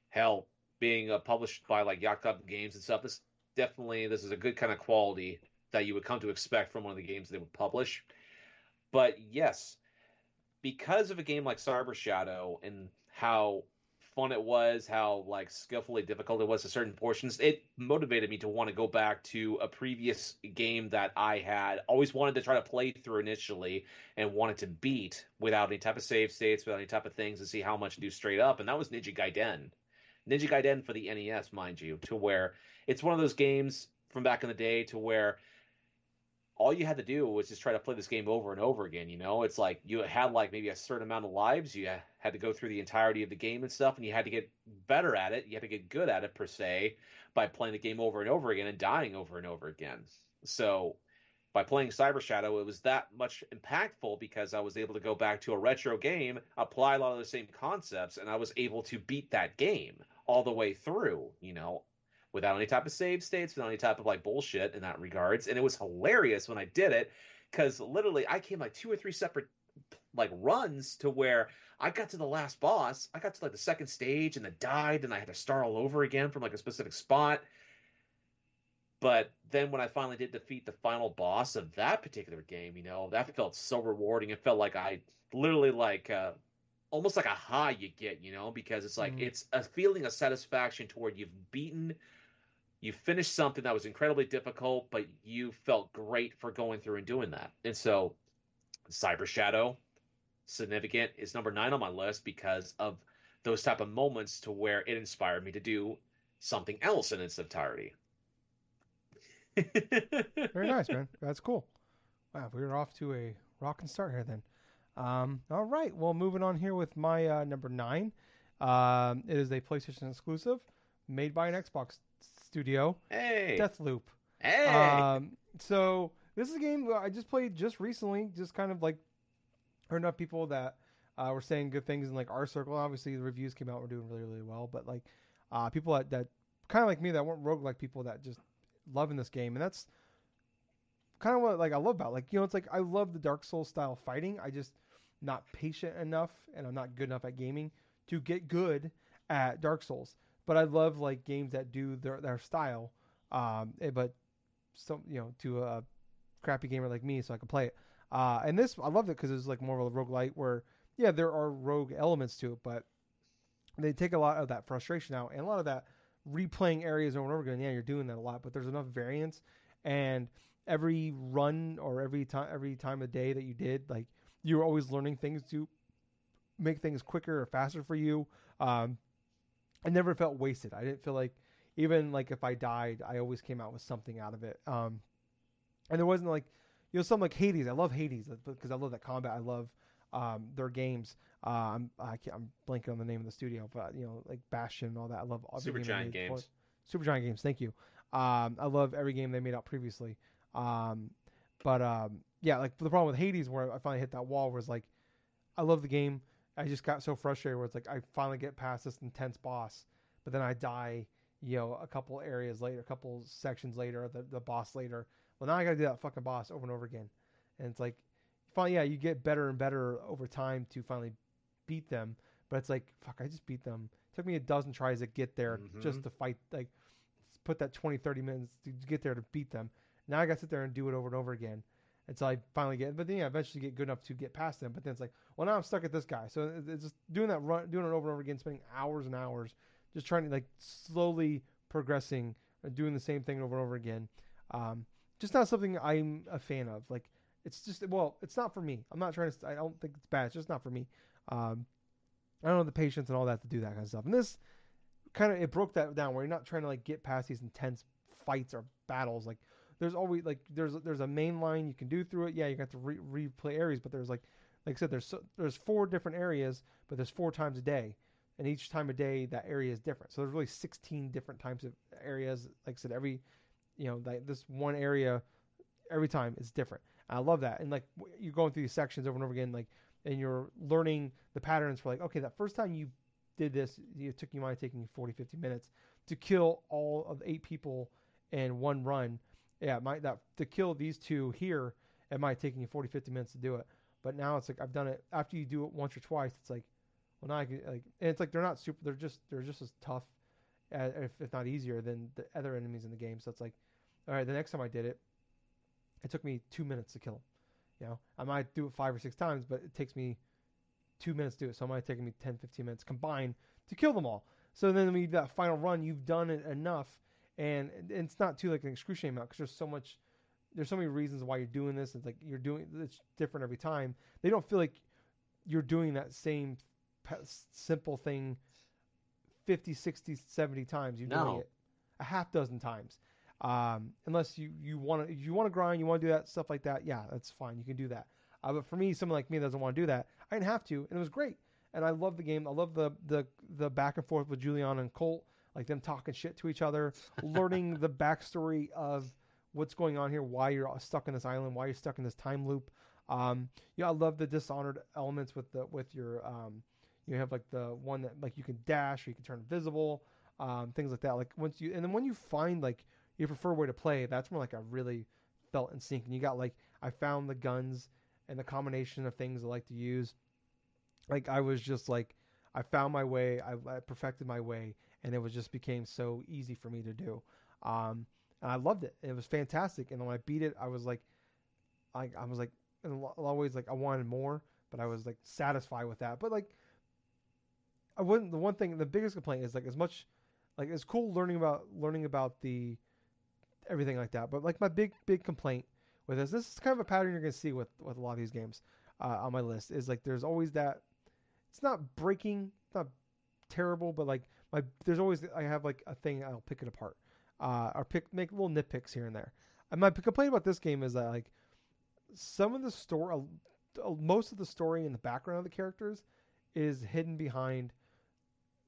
hell, being uh, published by like Club Games and stuff, this definitely this is a good kind of quality that you would come to expect from one of the games they would publish. But yes, because of a game like Cyber Shadow and how fun it was, how like skillfully difficult it was to certain portions, it motivated me to want to go back to a previous game that I had always wanted to try to play through initially and wanted to beat without any type of save states, without any type of things to see how much do straight up, and that was Ninja Gaiden. Ninja Gaiden for the NES, mind you, to where it's one of those games from back in the day to where all you had to do was just try to play this game over and over again. You know, it's like you had like maybe a certain amount of lives. You had to go through the entirety of the game and stuff, and you had to get better at it. You had to get good at it per se by playing the game over and over again and dying over and over again. So by playing Cyber Shadow, it was that much impactful because I was able to go back to a retro game, apply a lot of the same concepts, and I was able to beat that game all the way through, you know, without any type of save states, without any type of like bullshit in that regards. And it was hilarious when I did it because literally I came like two or three separate like runs to where I got to the last boss. I got to like the second stage and then died and I had to start all over again from like a specific spot. But then when I finally did defeat the final boss of that particular game, you know, that felt so rewarding. It felt like I literally like uh, almost like a high you get, you know, because it's like mm. it's a feeling of satisfaction toward you've beaten you finished something that was incredibly difficult, but you felt great for going through and doing that. And so Cyber Shadow, significant, is number nine on my list because of those type of moments to where it inspired me to do something else in its entirety. Very nice, man. That's cool. Wow, we are off to a rocking start here then. Um, all right, well, moving on here with my uh, number nine. Um, it is a PlayStation exclusive, made by an Xbox studio. Hey, Deathloop. Hey. Um, so this is a game I just played just recently. Just kind of like heard enough people that uh, were saying good things in like our circle. Obviously, the reviews came out. We're doing really really well, but like uh, people that, that kind of like me that weren't rogue like people that just loving this game, and that's kind of what like I love about like you know it's like I love the Dark Souls style fighting. I just not patient enough and I'm not good enough at gaming to get good at Dark Souls. But I love like games that do their their style. Um, eh, but some you know to a crappy gamer like me, so I can play it. Uh, and this I loved it because it's like more of a roguelite where yeah there are rogue elements to it, but they take a lot of that frustration out and a lot of that replaying areas over and over again. Yeah, you're doing that a lot, but there's enough variance and every run or every time every time of day that you did, like you were always learning things to make things quicker or faster for you. Um, I never felt wasted. I didn't feel like even like if I died, I always came out with something out of it. Um, and there wasn't like you know something like Hades. I love Hades because I love that combat. I love um, their games. Uh, I'm I am blanking on the name of the studio, but you know like Bastion and all that. I love Supergiant Games. Supergiant Games. Thank you. Um, I love every game they made out previously. Um, but um, yeah, like the problem with Hades, where I finally hit that wall, was like, I love the game. I just got so frustrated where it's like I finally get past this intense boss, but then I die, you know, a couple areas later, a couple sections later, the the boss later. Well, now I got to do that fucking boss over and over again, and it's like, finally, yeah, you get better and better over time to finally beat them, but it's like, fuck, I just beat them. It took me a dozen tries to get there mm-hmm. just to fight, like, put that 20, 30 minutes to get there to beat them. Now I got to sit there and do it over and over again until I finally get. But then yeah, eventually get good enough to get past them. But then it's like, well, now I'm stuck at this guy. So it's just doing that run, doing it over and over again, spending hours and hours, just trying to like slowly progressing, doing the same thing over and over again. Um, just not something I'm a fan of. Like it's just well, it's not for me. I'm not trying to. I don't think it's bad. It's just not for me. Um, I don't have the patience and all that to do that kind of stuff. And this kind of it broke that down where you're not trying to like get past these intense fights or battles. Like there's always like there's there's a main line you can do through it. Yeah, you got to re- replay areas, but there's like like I said, there's there's four different areas, but there's four times a day, and each time a day that area is different. So there's really 16 different types of areas. Like I said, every you know like this one area every time is different. I love that. And like you're going through these sections over and over again, like and you're learning the patterns for like okay, that first time you did this, it took you might taken you 40, 50 minutes to kill all of eight people in one run yeah, might that to kill these two here, it might take you 40, 50 minutes to do it. But now it's like I've done it after you do it once or twice. It's like, well now I can like, and it's like they're not super. They're just they're just as tough, as, if, if not easier than the other enemies in the game. So it's like, all right, the next time I did it, it took me two minutes to kill them. You know, I might do it five or six times, but it takes me two minutes to do it. So it might take me 10, 15 minutes combined to kill them all. So then do that final run, you've done it enough and it's not too like an excruciating amount because there's so much there's so many reasons why you're doing this. It's like you're doing it's different every time. They don't feel like you're doing that same simple thing 50 60 70 times. You're no. doing it a half dozen times. Um, unless you you want to you want to grind you want to do that stuff like that yeah that's fine. You can do that. Uh, but for me someone like me that doesn't want to do that i didn't have to and it was great. And i love the game. I love the the the back and forth with julian and colt like them talking shit to each other, learning the backstory of what's going on here, why you're stuck in this island, why you're stuck in this time loop. Um, yeah, I love the Dishonored elements with the with your um, you have like the one that like you can dash or you can turn invisible, um, things like that. Like once you and then when you find like your preferred way to play, that's when like I really felt in sync. And you got like I found the guns and the combination of things I like to use. Like I was just like I found my way, I, I perfected my way, and it was just became so easy for me to do. Um, and I loved it. It was fantastic. And when I beat it, I was like, I, I was like, in a lot of ways, like I wanted more, but I was like satisfied with that. But like, I wouldn't. The one thing, the biggest complaint is like as much, like it's cool learning about learning about the everything like that. But like my big big complaint with this, this is kind of a pattern you're gonna see with with a lot of these games uh, on my list is like there's always that. It's not breaking, not terrible, but like my there's always I have like a thing I'll pick it apart, uh, or pick make little nitpicks here and there. And my complaint about this game is that like some of the story, uh, most of the story in the background of the characters is hidden behind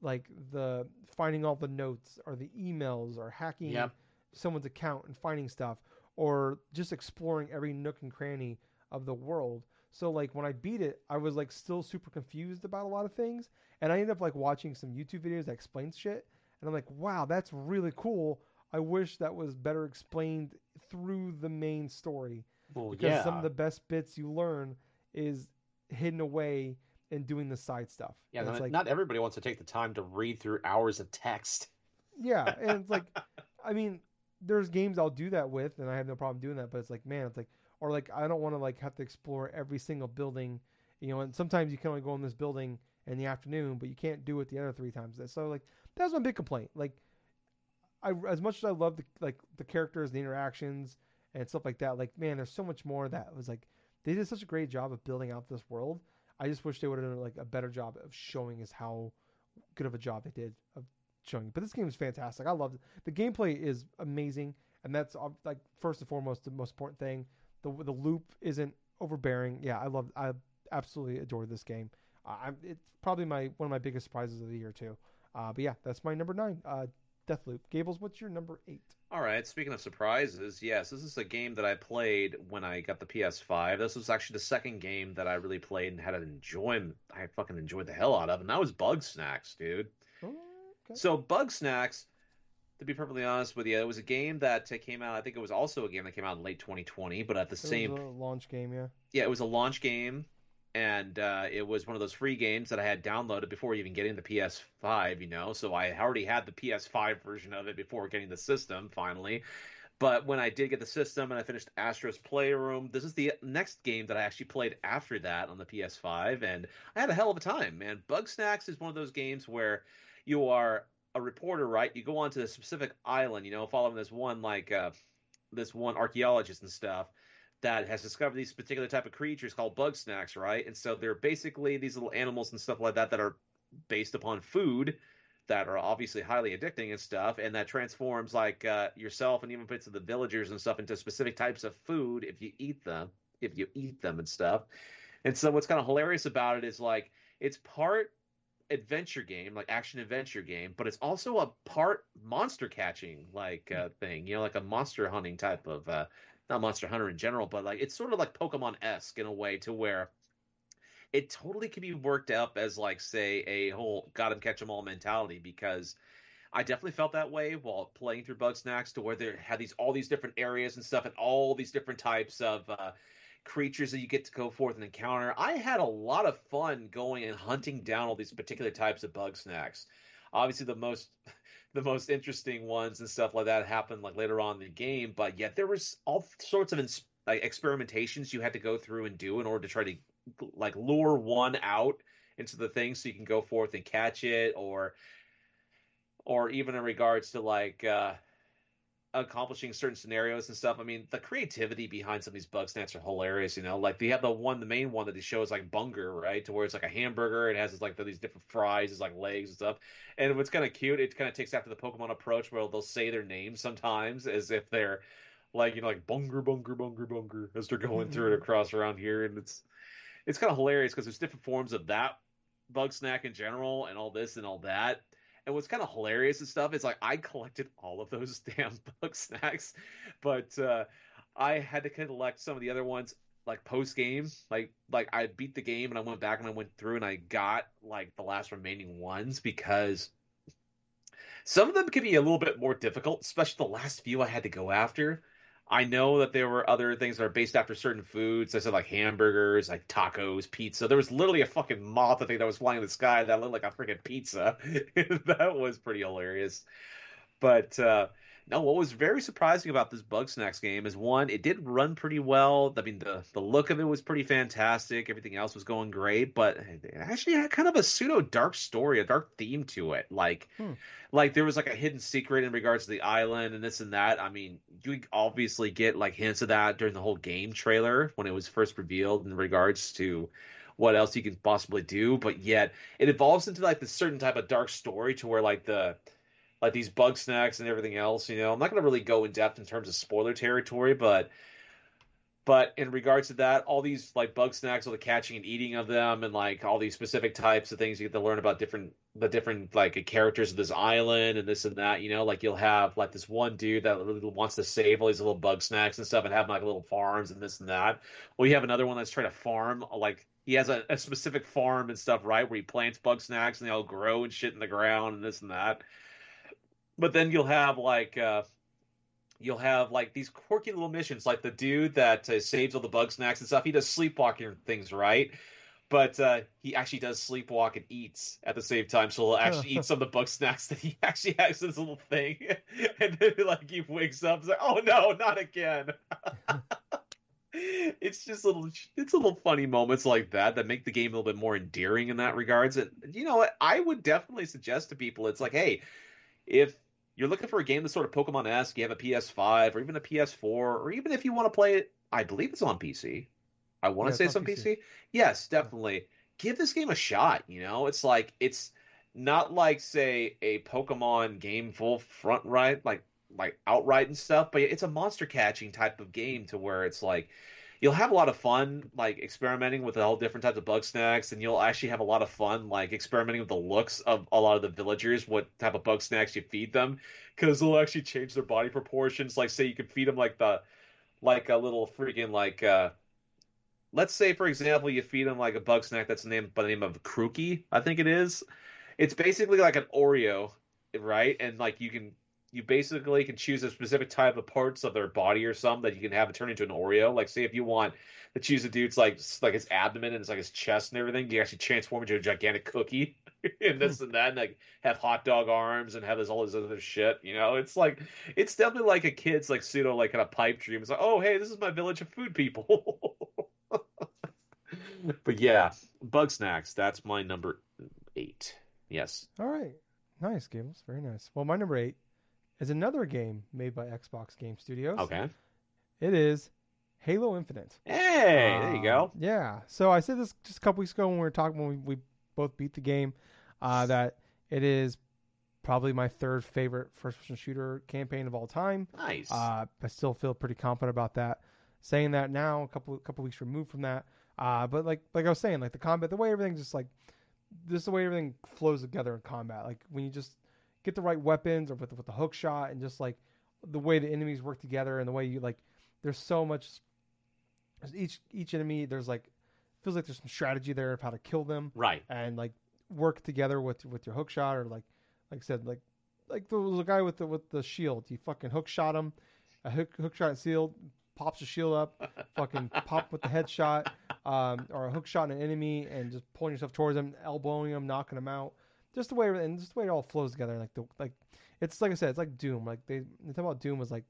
like the finding all the notes or the emails or hacking yep. someone's account and finding stuff or just exploring every nook and cranny of the world. So like when I beat it, I was like still super confused about a lot of things and I ended up like watching some YouTube videos that explains shit, and I'm like, wow, that's really cool. I wish that was better explained through the main story. Well, because yeah. some of the best bits you learn is hidden away in doing the side stuff. Yeah, not, like, not everybody wants to take the time to read through hours of text. Yeah, and it's like, I mean, there's games I'll do that with, and I have no problem doing that. But it's like, man, it's like, or like, I don't want to like have to explore every single building, you know. And sometimes you can only go in this building in the afternoon, but you can't do it the other three times. So like that's my big complaint. Like I as much as I love the like the characters, the interactions, and stuff like that. Like man, there's so much more that was like they did such a great job of building out this world. I just wish they would have done like a better job of showing us how good of a job they did of showing. But this game is fantastic. I love it. The gameplay is amazing, and that's uh, like first and foremost the most important thing. The the loop isn't overbearing. Yeah, I love. I absolutely adore this game. Uh, it's probably my one of my biggest surprises of the year too. Uh, but yeah, that's my number nine. Uh, Deathloop. Gables, what's your number eight? All right. Speaking of surprises, yes, this is a game that I played when I got the PS5. This was actually the second game that I really played and had an enjoyment. I fucking enjoyed the hell out of, and that was Bugsnax, dude. Oh, okay. So Bugsnax, to be perfectly honest with you, it was a game that came out. I think it was also a game that came out in late 2020, but at the it same launch game, yeah. Yeah, it was a launch game and uh, it was one of those free games that I had downloaded before even getting the PS5, you know. So I already had the PS5 version of it before getting the system finally. But when I did get the system and I finished Astro's Playroom, this is the next game that I actually played after that on the PS5, and I had a hell of a time, man. Bugsnax is one of those games where you are a reporter, right? You go onto a specific island, you know, following this one like uh, this one archaeologist and stuff that has discovered these particular type of creatures called bug snacks, right? And so they're basically these little animals and stuff like that that are based upon food that are obviously highly addicting and stuff, and that transforms like uh, yourself and even bits of the villagers and stuff into specific types of food if you eat them, if you eat them and stuff. And so what's kind of hilarious about it is like it's part adventure game, like action adventure game, but it's also a part monster catching like uh, thing, you know, like a monster hunting type of uh, not Monster Hunter in general, but like it's sort of like Pokemon esque in a way to where it totally can be worked up as like say a whole got 'em catch 'em all mentality because I definitely felt that way while playing through Bugsnax to where there had these all these different areas and stuff and all these different types of uh, creatures that you get to go forth and encounter. I had a lot of fun going and hunting down all these particular types of bug snacks. Obviously, the most the most interesting ones and stuff like that happened like later on in the game. But yet there was all sorts of ins- like experimentations you had to go through and do in order to try to like lure one out into the thing so you can go forth and catch it or or even in regards to like uh accomplishing certain scenarios and stuff. I mean, the creativity behind some of these bug snacks are hilarious. You know, like they have the one, the main one that they show is like Bunger, right? To where it's like a hamburger. It has like these different fries, it's like legs and stuff. And what's kind of cute, it kind of takes after the Pokemon approach where they'll say their names sometimes as if they're like you know like Bunger, Bunger, Bunger, Bunger as they're going through it mm-hmm. across around here, and it's it's kind of hilarious because there's different forms of that bug snack in general and all this and all that And what's kind of hilarious and stuff is like I collected all of those damn Bugsnax, but uh, I had to collect some of the other ones like post game. Like like I beat the game and I went back and I went through and I got like the last remaining ones because some of them can be a little bit more difficult, especially the last few I had to go after. I know that there were other things that are based after certain foods. I said like hamburgers, like tacos, pizza. There was literally a fucking moth I think that was flying in the sky that looked like a freaking pizza. that was pretty hilarious. But uh, no, what was very surprising about this Bugsnax game is one, it did run pretty well. I mean, the the look of it was pretty fantastic. Everything else was going great, but it actually had kind of a pseudo dark story, a dark theme to it. Like, hmm. like there was like a hidden secret in regards to the island and this and that. I mean, you obviously get like hints of that during the whole game trailer when it was first revealed in regards to what else you can possibly do, but yet it evolves into like this certain type of dark story to where like the like these bug snacks and everything else. You know, I'm not going to really go in depth in terms of spoiler territory, but but in regards to that, all these like bug snacks, all the catching and eating of them, and like all these specific types of things you get to learn about different the different like characters of this island and this and that. You know, like you'll have like this one dude that really wants to save all these little bug snacks and stuff, and have like little farms and this and that. Well, you have another one that's trying to farm like he has a, a specific farm and stuff, right, where he plants bug snacks and they all grow and shit in the ground and this and that but then you'll have like uh, you'll have like these quirky little missions, like the dude that uh, saves all the bug snacks and stuff. He does sleepwalking things, right? But uh, he actually does sleepwalk and eats at the same time, so he'll actually eat some of the bug snacks that he actually has this little thing, and then like he wakes up, and like, "Oh no, not again!" it's just little, it's little funny moments like that that make the game a little bit more endearing in that regards. And you know what? I would definitely suggest to people, it's like, hey, if you're looking for a game that's sort of Pokemon esque, you have a PS5 or even a PS4, or even if you want to play it, I believe it's on PC. I want to say it's on PC. PC. Yes, definitely. Give this game a shot. You know, it's like it's not like say a Pokemon game full front right like like outright and stuff, but it's a monster catching type of game to where it's like you'll have a lot of fun like experimenting with all different types of bug snacks, and you'll actually have a lot of fun like experimenting with the looks of a lot of the villagers what type of bug snacks you feed them because they'll actually change their body proportions. Like say you could feed them like the like a little freaking like uh let's say for example you feed them like a bug snack that's named by the name of Kruki i think it is. It's basically like an oreo right? And like you can you basically can choose a specific type of parts of their body or some that you can have it turn into an Oreo. Like, say if you want to choose a dude's like like his abdomen and it's like his chest and everything, you actually transform into a gigantic cookie and this hmm. and that, and like have hot dog arms and have this all this other shit. You know, it's like it's definitely like a kid's like pseudo like kind of pipe dream. It's like, oh hey, this is my village of food people. but yeah, Bugsnax. That's my number eight. Yes. All right. Nice, Gables. Very nice. Well, my number eight is another game made by Xbox Game Studios. Okay. It is Halo Infinite. Hey, there you go. Um, yeah. So I said this just a couple weeks ago when we were talking when we, we both beat the game uh, that it is probably my third favorite first-person shooter campaign of all time. Nice. Uh, I still feel pretty confident about that. Saying that now, a couple couple weeks removed from that, uh, but like like I was saying, like the combat, the way everything just like this, is the way everything flows together in combat. Like when you just get the right weapons or with with the hook shot and just like the way the enemies work together and the way you like there's so much each each enemy there's like feels like there's some strategy there of how to kill them right. and like work together with with your hook shot or like like I said like like the, the guy with the with the shield. You fucking hook shot him. A hook hook shot sealed pops the shield up fucking pop with the headshot um, or a hook shot an enemy and just pulling yourself towards him elbowing him knocking him out just the way and just the way it all flows together. Like the like, it's like I said, it's like Doom. Like they they talk about Doom was like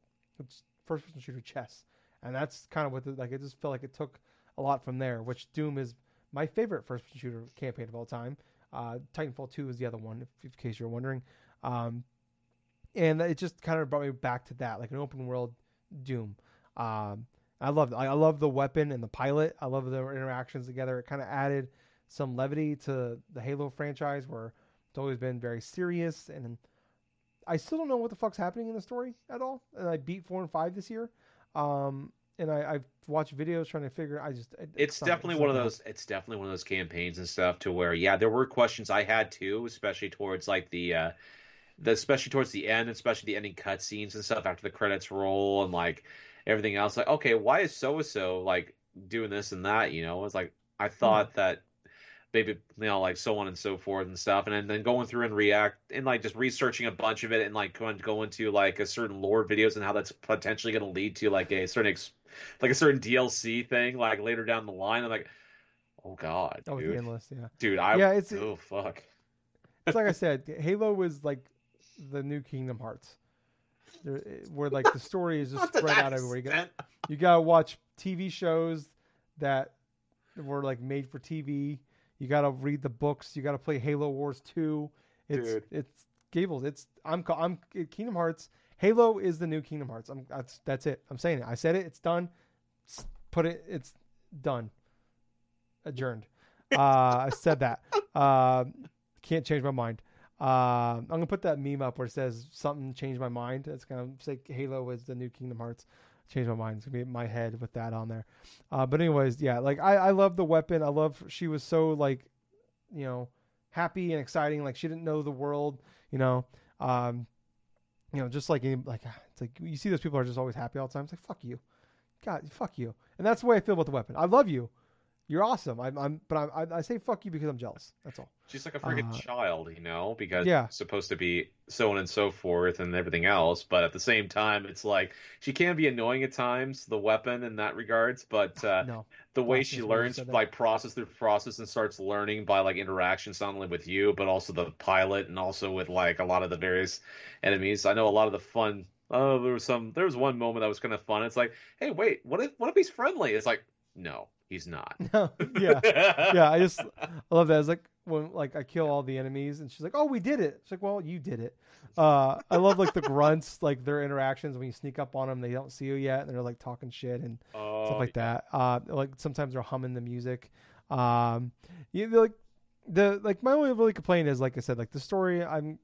first person shooter chess, and that's kind of what the, like it just felt like it took a lot from there. Which Doom is my favorite first person shooter campaign of all time. Uh, Titanfall 2 is the other one, if, in case you're wondering. Um, and it just kind of brought me back to that, like an open world Doom. Um, I love I love the weapon and the pilot. I love their interactions together. It kind of added some levity to the Halo franchise, where it's always been very serious, and I still don't know what the fuck's happening in the story at all. And I beat four and five this year, um, and I, I've watched videos trying to figure. I just it, it's, it's definitely not, one of those. It's definitely one of those campaigns and stuff to where yeah, there were questions I had too, especially towards like the. uh the, especially towards the end, especially the ending cutscenes and stuff after the credits roll and like everything else. Like, okay, why is so and so like doing this and that? You know, it's like I thought hmm. that maybe you know like so on and so forth and stuff. And then, going through and react and like just researching a bunch of it and like going to go into like a certain lore videos and how that's potentially going to lead to like a certain ex- like a certain DLC thing like later down the line. I'm like oh god oh dude. endless yeah. Dude I yeah it's oh fuck. it's like I said Halo was like the new Kingdom Hearts. There, eh, where like the story is just spread out everywhere. You got you got to watch TV shows that were like made for TV you got to read the books. You got to play Halo Wars 2. It's Dude. it's Gables. It's I'm I'm Kingdom Hearts. Halo is the new Kingdom Hearts. I'm that's that's it. I'm saying it. I said it. It's done. Put it. It's done. Adjourned. Uh, I said that. Uh, can't change my mind. Uh, I'm gonna put that meme up where it says something changed my mind. It's gonna say Halo is the new Kingdom Hearts changed my mind. It's gonna be my head with that on there. Uh, but anyways, yeah, like I, I love the weapon. I love she was so like, you know, happy and exciting. Like she didn't know the world, you know. Um, you know, just like like it's like you see those people are just always happy all the time. It's like fuck you, God, fuck you. And that's the way I feel about the weapon. I love you. You're awesome. I'm, I'm but I'm, I, I say fuck you because I'm jealous. That's all. She's like a freaking uh, child, you know, because yeah. supposed to be so on and so forth and everything else. But at the same time, it's like she can be annoying at times, the weapon in that regards. But uh, no. the way she learns by process through process and starts learning by like interactions, not only with you, but also the pilot and also with like a lot of the various enemies. I know a lot of the fun. Oh, there was some. There was one moment that was kind of fun. It's like, hey, wait, what if what if he's friendly? It's like, no, he's not. No, yeah, yeah. I just I love that. It's like when like I kill all the enemies, and she's like, "Oh, we did it." It's like, "Well, you did it." Uh, I love like the grunts, like their interactions when you sneak up on them, they don't see you yet, and they're like talking shit and oh, stuff like yeah. that. Uh, like sometimes they're humming the music. Um, you like the like my only really complaint is like I said, like the story. I'm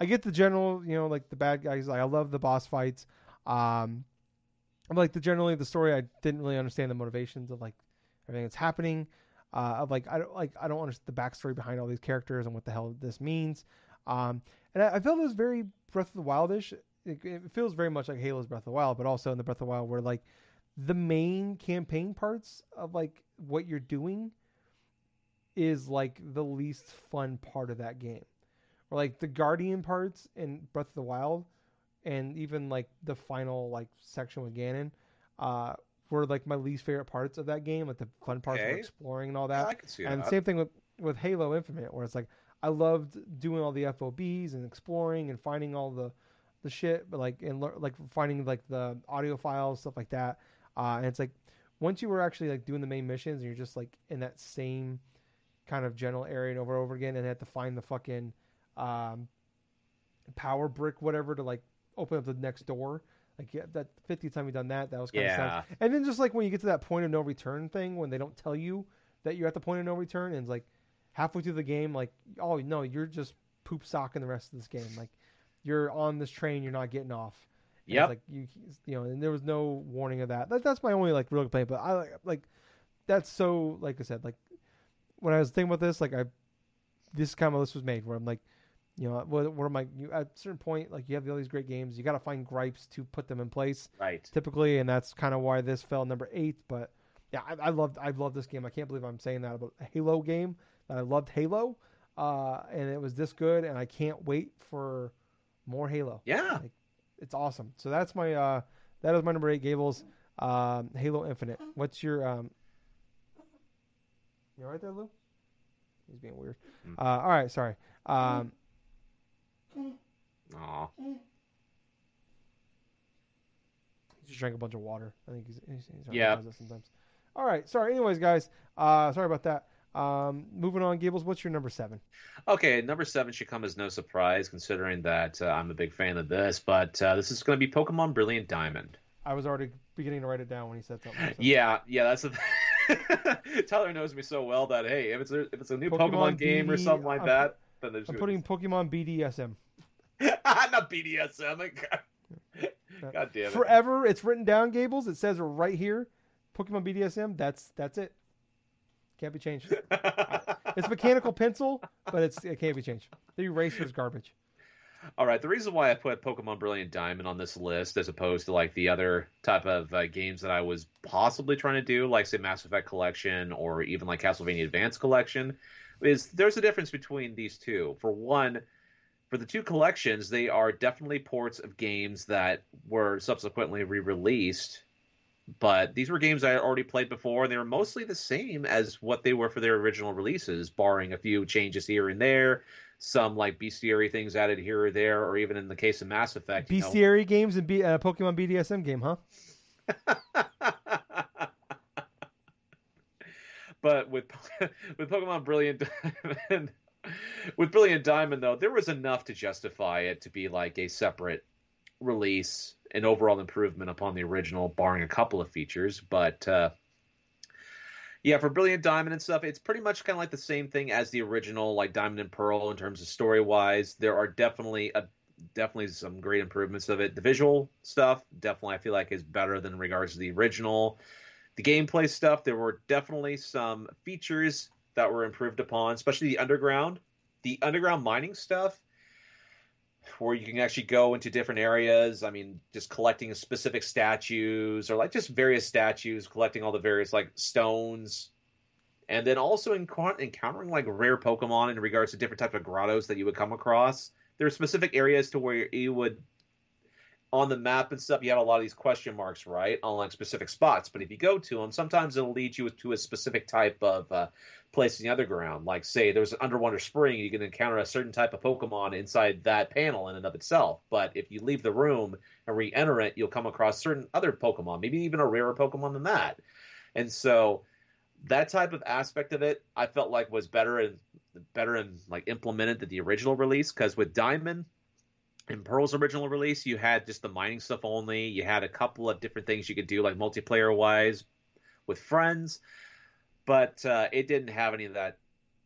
I get the general, you know, like the bad guys. Like I love the boss fights. Um, I'm like the generally the story. I didn't really understand the motivations of like everything that's happening. Uh, of like I don't like I don't understand the backstory behind all these characters and what the hell this means. Um, and I, I it was very Breath of the Wildish. It, it, feels very much like Halo's Breath of the Wild, but also in the Breath of the Wild where like the main campaign parts of like what you're doing is like the least fun part of that game. Or like the Guardian parts in Breath of the Wild and even like the final like section with Ganon uh, were like my least favorite parts of that game, like the fun parts okay. of exploring and all that. Yeah, I can see and that. same thing with with Halo Infinite, where it's like I loved doing all the FOBs and exploring and finding all the the shit, but like and like finding like the audio files stuff like that. Uh, and it's like once you were actually like doing the main missions and you're just like in that same kind of general area and over and over again and had to find the fucking um, power brick whatever to like open up the next door like yeah, that 50th time we've done that, that was kind yeah. of sad. And then just like when you get to that point of no return thing, when they don't tell you that you're at the point of no return, and it's like halfway through the game, like oh no, you're just poop socking the rest of this game. Like you're on this train, you're not getting off. Yeah. Like you, you know, and there was no warning of that. that. That's my only like real complaint. But I like like that's so like I said like when I was thinking about this, like I this kind of list was made where I'm like you know, what, what am I? You, at a certain point, like you have all these great games, you got to find gripes to put them in place. Right. Typically, and that's kind of why this fell number eight. But yeah, I, I loved I loved this game. I can't believe I'm saying that about a Halo game. That I loved Halo, uh, and it was this good, and I can't wait for more Halo. Yeah. Like, it's awesome. So that's my uh, that is my number eight, Gables. Um, Halo Infinite. What's your um? You all right there, Lou? He's being weird. Mm. Uh, all right, sorry. Um, Aw. He just drank a bunch of water. I think he's, he's, he's yeah. sometimes. All right. Sorry. Anyways, guys. Uh, sorry about that. Um, moving on, Gables. What's your number seven? Okay, number seven should come as no surprise, considering that uh, I'm a big fan of this. But uh, this is going to be Pokemon Brilliant Diamond. I was already beginning to write it down when he said something. So. Yeah, yeah, that's a. Tyler knows me so well that hey, if it's a, if it's a new Pokemon, Pokemon game or something like I'm, that, then there's. I'm putting Pokemon BDSM. Not BDSM. God damn it. Forever, it's written down, Gables. It says right here, Pokemon BDSM. That's that's it. Can't be changed. it's mechanical pencil, but it's it can't be changed. The eraser's garbage. All right, the reason why I put Pokemon Brilliant Diamond on this list as opposed to like the other type of uh, games that I was possibly trying to do, like say Mass Effect Collection or even like Castlevania Advance Collection, is there's a difference between these two. For one, for the two collections, they are definitely ports of games that were subsequently re-released. But these were games I had already played before, and they were mostly the same as what they were for their original releases, barring a few changes here and there, some like bestiary things added here or there, or even in the case of Mass Effect, bestiary know. games and B, uh, Pokemon BDSM game, huh? but with with Pokemon Brilliant with Brilliant Diamond though, there was enough to justify it to be like a separate release, an overall improvement upon the original, barring a couple of features. But uh, yeah, for Brilliant Diamond and stuff, it's pretty much kind of like the same thing as the original, like Diamond and Pearl in terms of story wise. There are definitely a definitely some great improvements of it. The visual stuff definitely I feel like is better than regards to the original. The gameplay stuff, there were definitely some features that were improved upon, especially the underground. The underground mining stuff, where you can actually go into different areas. I mean, just collecting specific statues or like just various statues, collecting all the various like stones, and then also encountering like rare Pokemon in regards to different types of grottos that you would come across. There are specific areas to where you would on the map and stuff, you have a lot of these question marks, right, on like specific spots. But if you go to them, sometimes it'll lead you to a specific type of uh, place in the underground. Like, say, there's an Underwater Spring, you can encounter a certain type of Pokemon inside that panel in and of itself. But if you leave the room and re-enter it, you'll come across certain other Pokemon, maybe even a rarer Pokemon than that. And so that type of aspect of it, I felt like was better and better and like implemented than the original release. Because with Diamond, in Pearl's original release, you had just the mining stuff only. You had a couple of different things you could do, like multiplayer wise, with friends, but uh, it didn't have any of that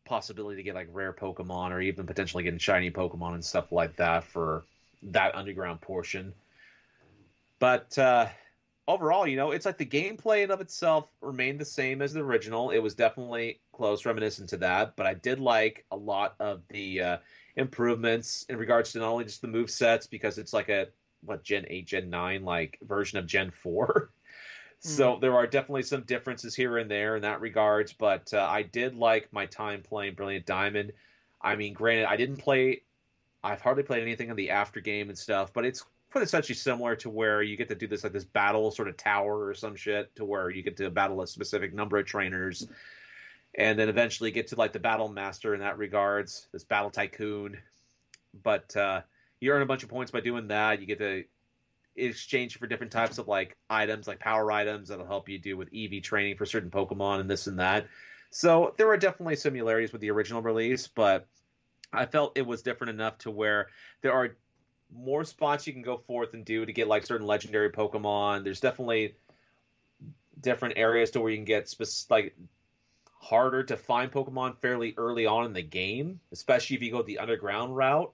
possibility to get like rare Pokemon or even potentially getting shiny Pokemon and stuff like that for that underground portion. But uh, overall, you know, it's like the gameplay in of itself remained the same as the original. It was definitely close, reminiscent to that, but I did like a lot of the uh, improvements in regards to not only just the move sets because it's like a what Gen eight, Gen nine like version of Gen four. so mm. there are definitely some differences here and there in that regards, but uh, I did like my time playing Brilliant Diamond. I mean, granted, I didn't play. I've hardly played anything in the after game and stuff, but it's quite essentially similar to where you get to do this like this battle sort of tower or some shit to where you get to battle a specific number of trainers and then eventually get to like the battle master in that regards, this battle tycoon. But uh, you earn a bunch of points by doing that. You get to exchange for different types of like items, like power items that'll help you do with EV training for certain Pokemon and this and that. So there are definitely similarities with the original release, but I felt it was different enough to where there are more spots you can go forth and do to get like certain legendary Pokemon. There's definitely different areas to where you can get specific like harder to find Pokemon fairly early on in the game, especially if you go the underground route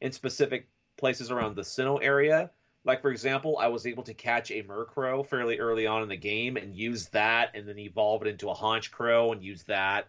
in specific places around the Sinnoh area. Like for example, I was able to catch a Murkrow fairly early on in the game and use that, and then evolve it into a Honchkrow and use that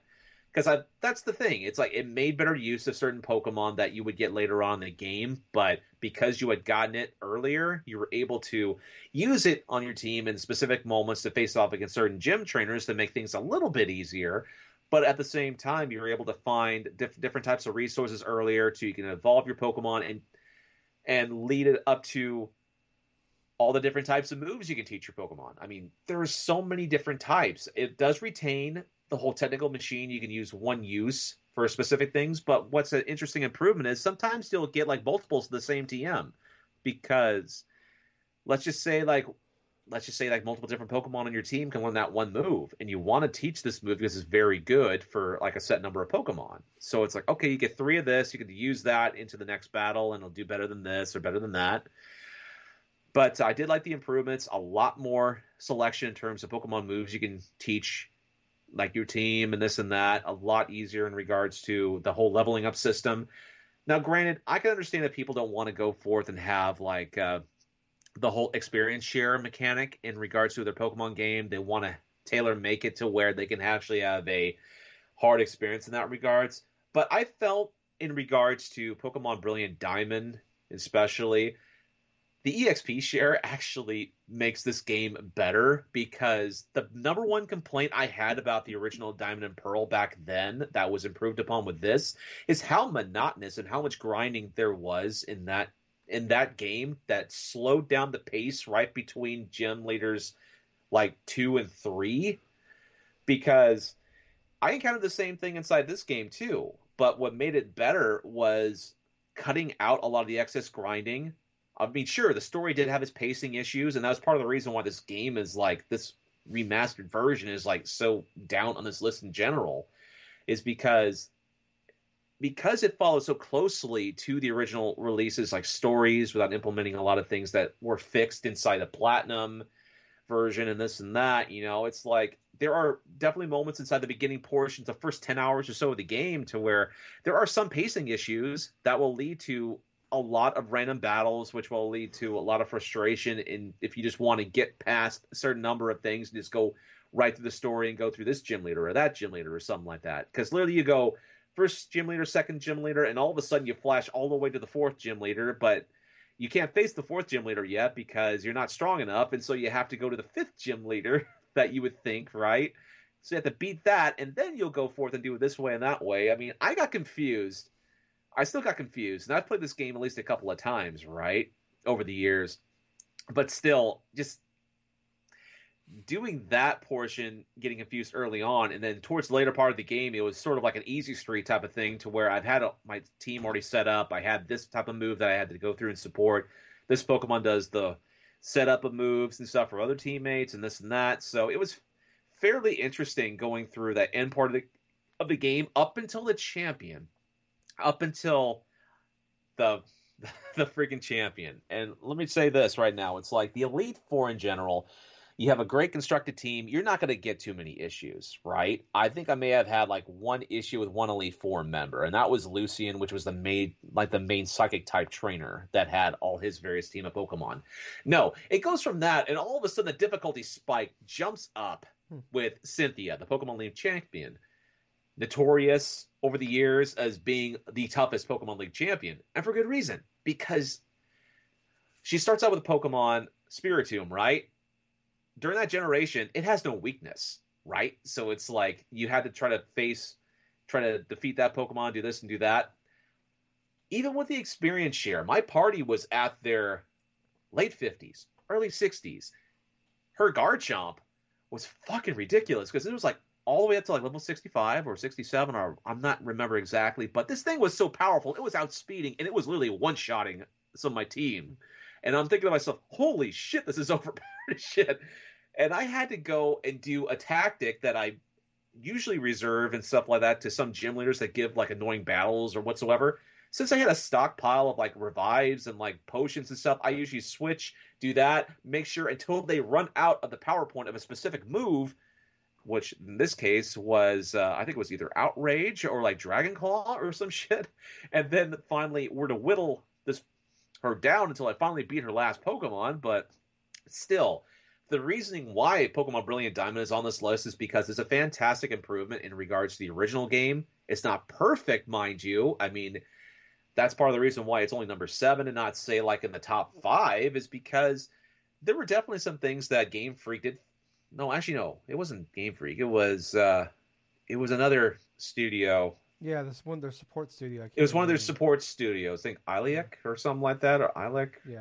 because I that's the thing. It's like it made better use of certain Pokemon that you would get later on in the game, but because you had gotten it earlier, you were able to use it on your team in specific moments to face off against certain gym trainers to make things a little bit easier. But at the same time, you were able to find diff- different types of resources earlier, so you can evolve your Pokemon and and lead it up to all the different types of moves you can teach your Pokemon. I mean, there are so many different types. It does retain the whole technical machine you can use one use for specific things. But what's an interesting improvement is sometimes you'll get like multiples of the same TM because let's just say like let's just say like multiple different Pokemon on your team can learn that one move, and you want to teach this move because it's very good for like a set number of Pokemon. So it's like okay, you get three of this, you can use that into the next battle, and it'll do better than this or better than that. But I did like the improvements, a lot more selection in terms of Pokemon moves you can teach like your team and this and that a lot easier in regards to the whole leveling up system. Now, granted, I can understand that people don't want to go forth and have like uh, the whole experience share mechanic in regards to their Pokemon game. They want to tailor make it to where they can actually have a hard experience in that regards. But I felt in regards to Pokemon Brilliant Diamond, especially, the EXP share actually makes this game better because the number one complaint I had about the original Diamond and Pearl back then that was improved upon with this is how monotonous and how much grinding there was in that in that game that slowed down the pace right between gym leaders like 2 and 3 because I encountered the same thing inside this game too. But what made it better was cutting out a lot of the excess grinding I mean, sure, the story did have its pacing issues, and that was part of the reason why this game is like this remastered version is like so down on this list in general, is because because it follows so closely to the original releases, like stories, without implementing a lot of things that were fixed inside the platinum version and this and that. You know, it's like there are definitely moments inside the beginning portions, the first 10 hours or so of the game, to where there are some pacing issues that will lead to a lot of random battles, which will lead to a lot of frustration. And if you just want to get past a certain number of things and just go right through the story and go through this gym leader or that gym leader or something like that, because literally you go first gym leader, second gym leader, and all of a sudden you flash all the way to the fourth gym leader, but you can't face the fourth gym leader yet because you're not strong enough, and so you have to go to the fifth gym leader that you would think, right? So you have to beat that, and then you'll go forth and do it this way and that way. I mean, I got confused I still got confused, and I've played this game at least a couple of times, right, over the years, but still, just doing that portion, getting confused early on, and then towards the later part of the game, it was sort of like an easy street type of thing, to where I've had a, my team already set up. I had this type of move that I had to go through and support. This Pokemon does the setup of moves and stuff for other teammates, and this and that. So it was fairly interesting going through that end part of the of the game up until the champion up until the the freaking champion. And let me say this right now: it's like the Elite Four in general. You have a great constructed team. You're not going to get too many issues, right? I think I may have had like one issue with one Elite Four member, and that was Lucian, which was the main, like the main psychic type trainer that had all his various team of Pokemon. No, it goes from that, and all of a sudden the difficulty spike jumps up hmm. with Cynthia, the Pokemon League champion notorious over the years as being the toughest Pokemon League champion, and for good reason. Because she starts out with Pokemon Spiritomb, right? During that generation, it has no weakness, right? So it's like you had to try to face, try to defeat that Pokemon, do this and do that. Even with the experience share, my party was at their late 50s, early 60s. Her Garchomp was fucking ridiculous because it was like all the way up to like level 65 or 67 or I'm not remember exactly, but this thing was so powerful. It was outspeeding and it was literally one-shotting some of my team. And I'm thinking to myself, holy shit, this is overpowered shit. And I had to go and do a tactic that I usually reserve and stuff like that to some gym leaders that give like annoying battles or whatsoever. Since I had a stockpile of like revives and like potions and stuff, I usually switch, do that, make sure until they run out of the power point of a specific move – which in this case was uh, I think it was either outrage or like Dragon Claw or some shit, and then finally were to whittle this her down until I finally beat her last Pokemon. But still, the reasoning why Pokemon Brilliant Diamond is on this list is because it's a fantastic improvement in regards to the original game. It's not perfect, mind you. I mean, that's part of the reason why it's only number seven and not say like in the top five is because there were definitely some things that Game Freak did no, actually, no. It wasn't Game Freak. It was uh, it was another studio. Yeah, this one their support studio. It was one of their support studios. I think ILCA yeah. or something like that, or ILCA. Yeah.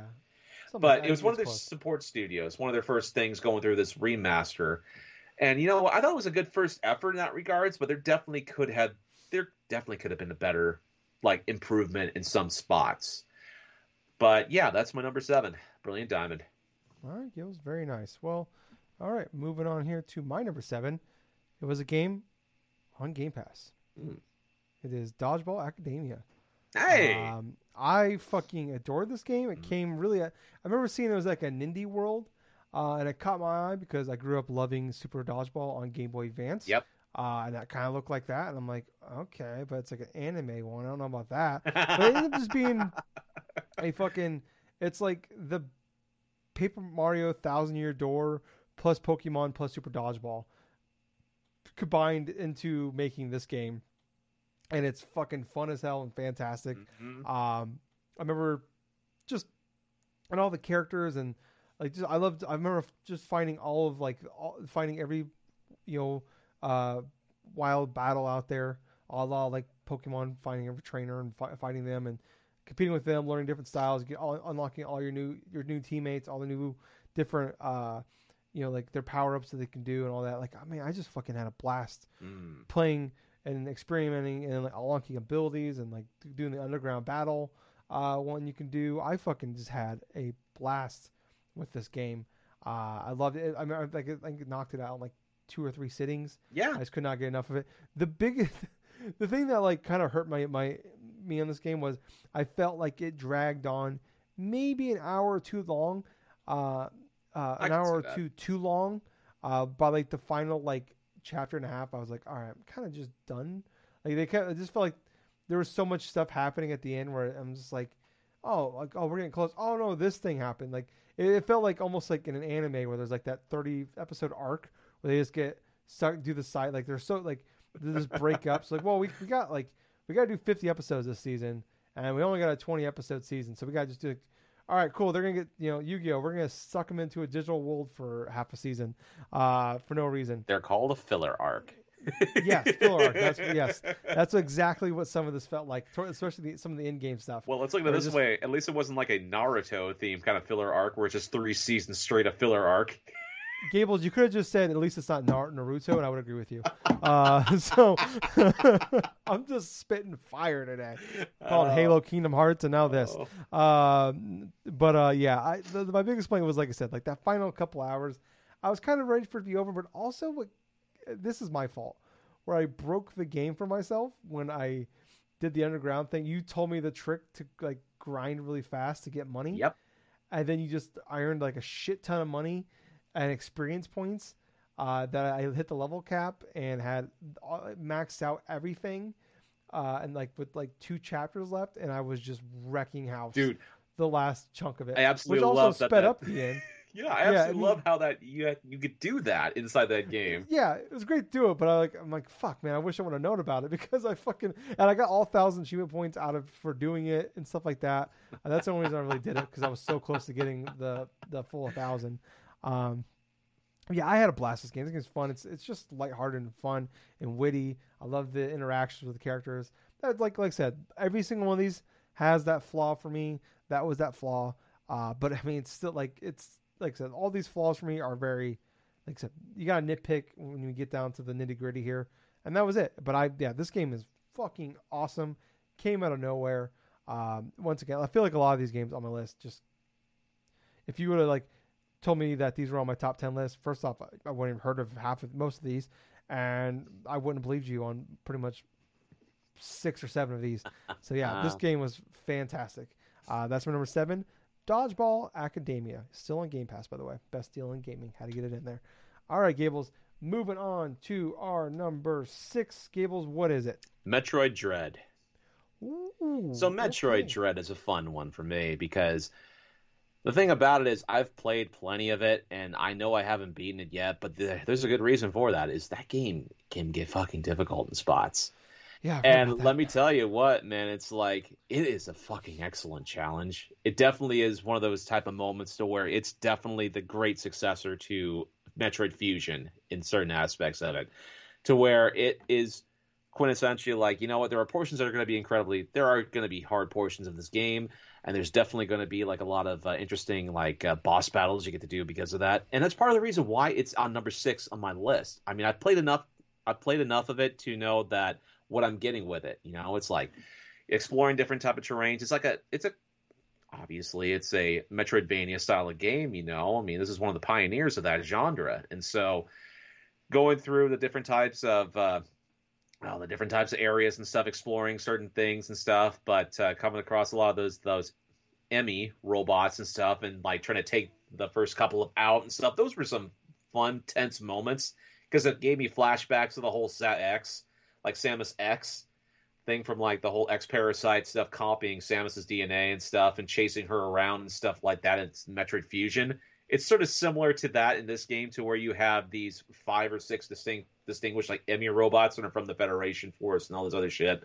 Something but like it was one of their close. support studios. One of their first things going through this remaster. And you know, I thought it was a good first effort in that regards, but there definitely could have there definitely could have been a better like improvement in some spots. But yeah, that's my number seven, Brilliant Diamond. All right, it was very nice. Well, all right, moving on here to my number seven. It was a game on Game Pass. Mm. It is Dodgeball Academia. Hey, um, I fucking adored this game. It mm. came really. I remember seeing it was like an indie world, uh, and it caught my eye because I grew up loving Super Dodgeball on Game Boy Advance. Yep. Uh, and that kind of looked like that, and I'm like, okay, but it's like an anime one. I don't know about that. but it ended up just being a fucking. It's like the Paper Mario Thousand Year Door plus Pokemon plus Super Dodgeball combined into making this game, and it's fucking fun as hell and fantastic. Mm-hmm. Um, I remember just and all the characters and like just I loved. I remember just finding all of like all, finding every you know uh, wild battle out there, a la like Pokemon, finding every trainer and fi- fighting them and competing with them, learning different styles, get all, unlocking all your new your new teammates, all the new different uh, you know like their power ups that they can do and all that. Like I mean, I just fucking had a blast mm. playing and experimenting and like unlocking abilities and like doing the underground battle uh, one you can do. I fucking just had a blast with this game. Uh, I loved it. I mean, I, like, I knocked it out in like two or three sittings. Yeah, I just could not get enough of it. The biggest, the thing that like kind of hurt my my me on this game was I felt like it dragged on maybe an hour or two long, uh, uh, an hour or that. two too long. Uh, by like the final like chapter and a half, I was like, all right, I'm kind of just done. Like they kind of just felt like there was so much stuff happening at the end where I'm just like, oh, like oh, we're getting close. Oh no, this thing happened. Like it, it felt like almost like in an anime where there's like that 30 episode arc where they just get stuck do the side like they're so like this break up. So like, well, we we got like we got to do 50 episodes this season, and we only got a 20 episode season, so we got to just do. All right, cool. They're gonna get you know Yu-Gi-Oh. We're gonna suck them into a digital world for half a season, uh, for no reason. They're called a filler arc. yes, filler arc. That's yes, that's exactly what some of this felt like, especially the, some of the in-game stuff. Well, let's look at it this just... way. At least it wasn't like a Naruto theme kind of filler arc, where it's just three seasons straight of filler arc. Gables, you could have just said at least it's not Naruto, and I would agree with you. Uh, so I'm just spitting fire today. Called uh, Halo Kingdom Hearts, and now this. Oh. Uh, but uh, yeah, I, the, my biggest point was like I said, like that final couple hours, I was kind of ready for it to be over, but also what this is my fault where I broke the game for myself when I did the underground thing. You told me the trick to like grind really fast to get money. Yep. And then you just ironed like a shit ton of money and experience points uh, that I hit the level cap and had maxed out everything. Uh, and like with like two chapters left, and I was just wrecking house, dude. The last chunk of it, I absolutely which also love sped that, up the end. Yeah, I absolutely yeah, I mean, love how that you you could do that inside that game. Yeah, it was great to do it, but I like I'm like fuck man, I wish I would have known about it because I fucking and I got all thousand achievement points out of for doing it and stuff like that. And that's the only reason I really did it because I was so close to getting the the full thousand. Um, yeah, I had a blast this game. This game's fun. It's it's just lighthearted and fun and witty. I love the interactions with the characters. That, like like I said, every single one of these has that flaw for me. That was that flaw. Uh, but I mean, it's still like it's like I said, all these flaws for me are very, like I said, you got to nitpick when you get down to the nitty gritty here, and that was it. But I, yeah, this game is fucking awesome. Came out of nowhere. Um, once again, I feel like a lot of these games on my list just, if you would have like told me that these were on my top ten list, first off, I, I wouldn't have heard of half of most of these, and I wouldn't have believed you on pretty much six or seven of these. So yeah, this game was fantastic. Uh, that's my number seven. Dodgeball Academia. Still on Game Pass, by the way. Best deal in gaming. How to get it in there. All right, Gables. Moving on to our number six. Gables, what is it? Metroid Dread. Ooh, so Metroid okay. Dread is a fun one for me because the thing about it is I've played plenty of it and I know I haven't beaten it yet, but the, there's a good reason for that. Is that game can get fucking difficult in spots. Yeah. And let me tell you what, man, it's like it is a fucking excellent challenge. It definitely is one of those type of moments to where it's definitely the great successor to Metroid Fusion in certain aspects of it, to where it is quintessentially like you know what there are portions that are going to be incredibly there are going to be hard portions of this game and there's definitely going to be like a lot of uh, interesting like uh, boss battles you get to do because of that and that's part of the reason why it's on number six on my list i mean i've played enough i've played enough of it to know that what I'm getting with it. You know, it's like exploring different type of terrains. It's like a it's a obviously it's a Metroidvania style of game. You know, I mean this is one of the pioneers of that genre, and so going through the different types of uh, well, the different types of areas and stuff, exploring certain things and stuff, but uh, coming across a lot of those those EMMI robots and stuff, and like trying to take the first couple of out and stuff. Those were some fun, tense moments because it gave me flashbacks of the whole Set X like Samus X thing from like the whole X Parasite stuff, copying Samus's DNA and stuff, and chasing her around and stuff like that. It's Metroid Fusion. It's sort of similar to that in this game, to where you have these five or six distinct, distinguished like EMMI robots that are from the Federation Force and all this other shit,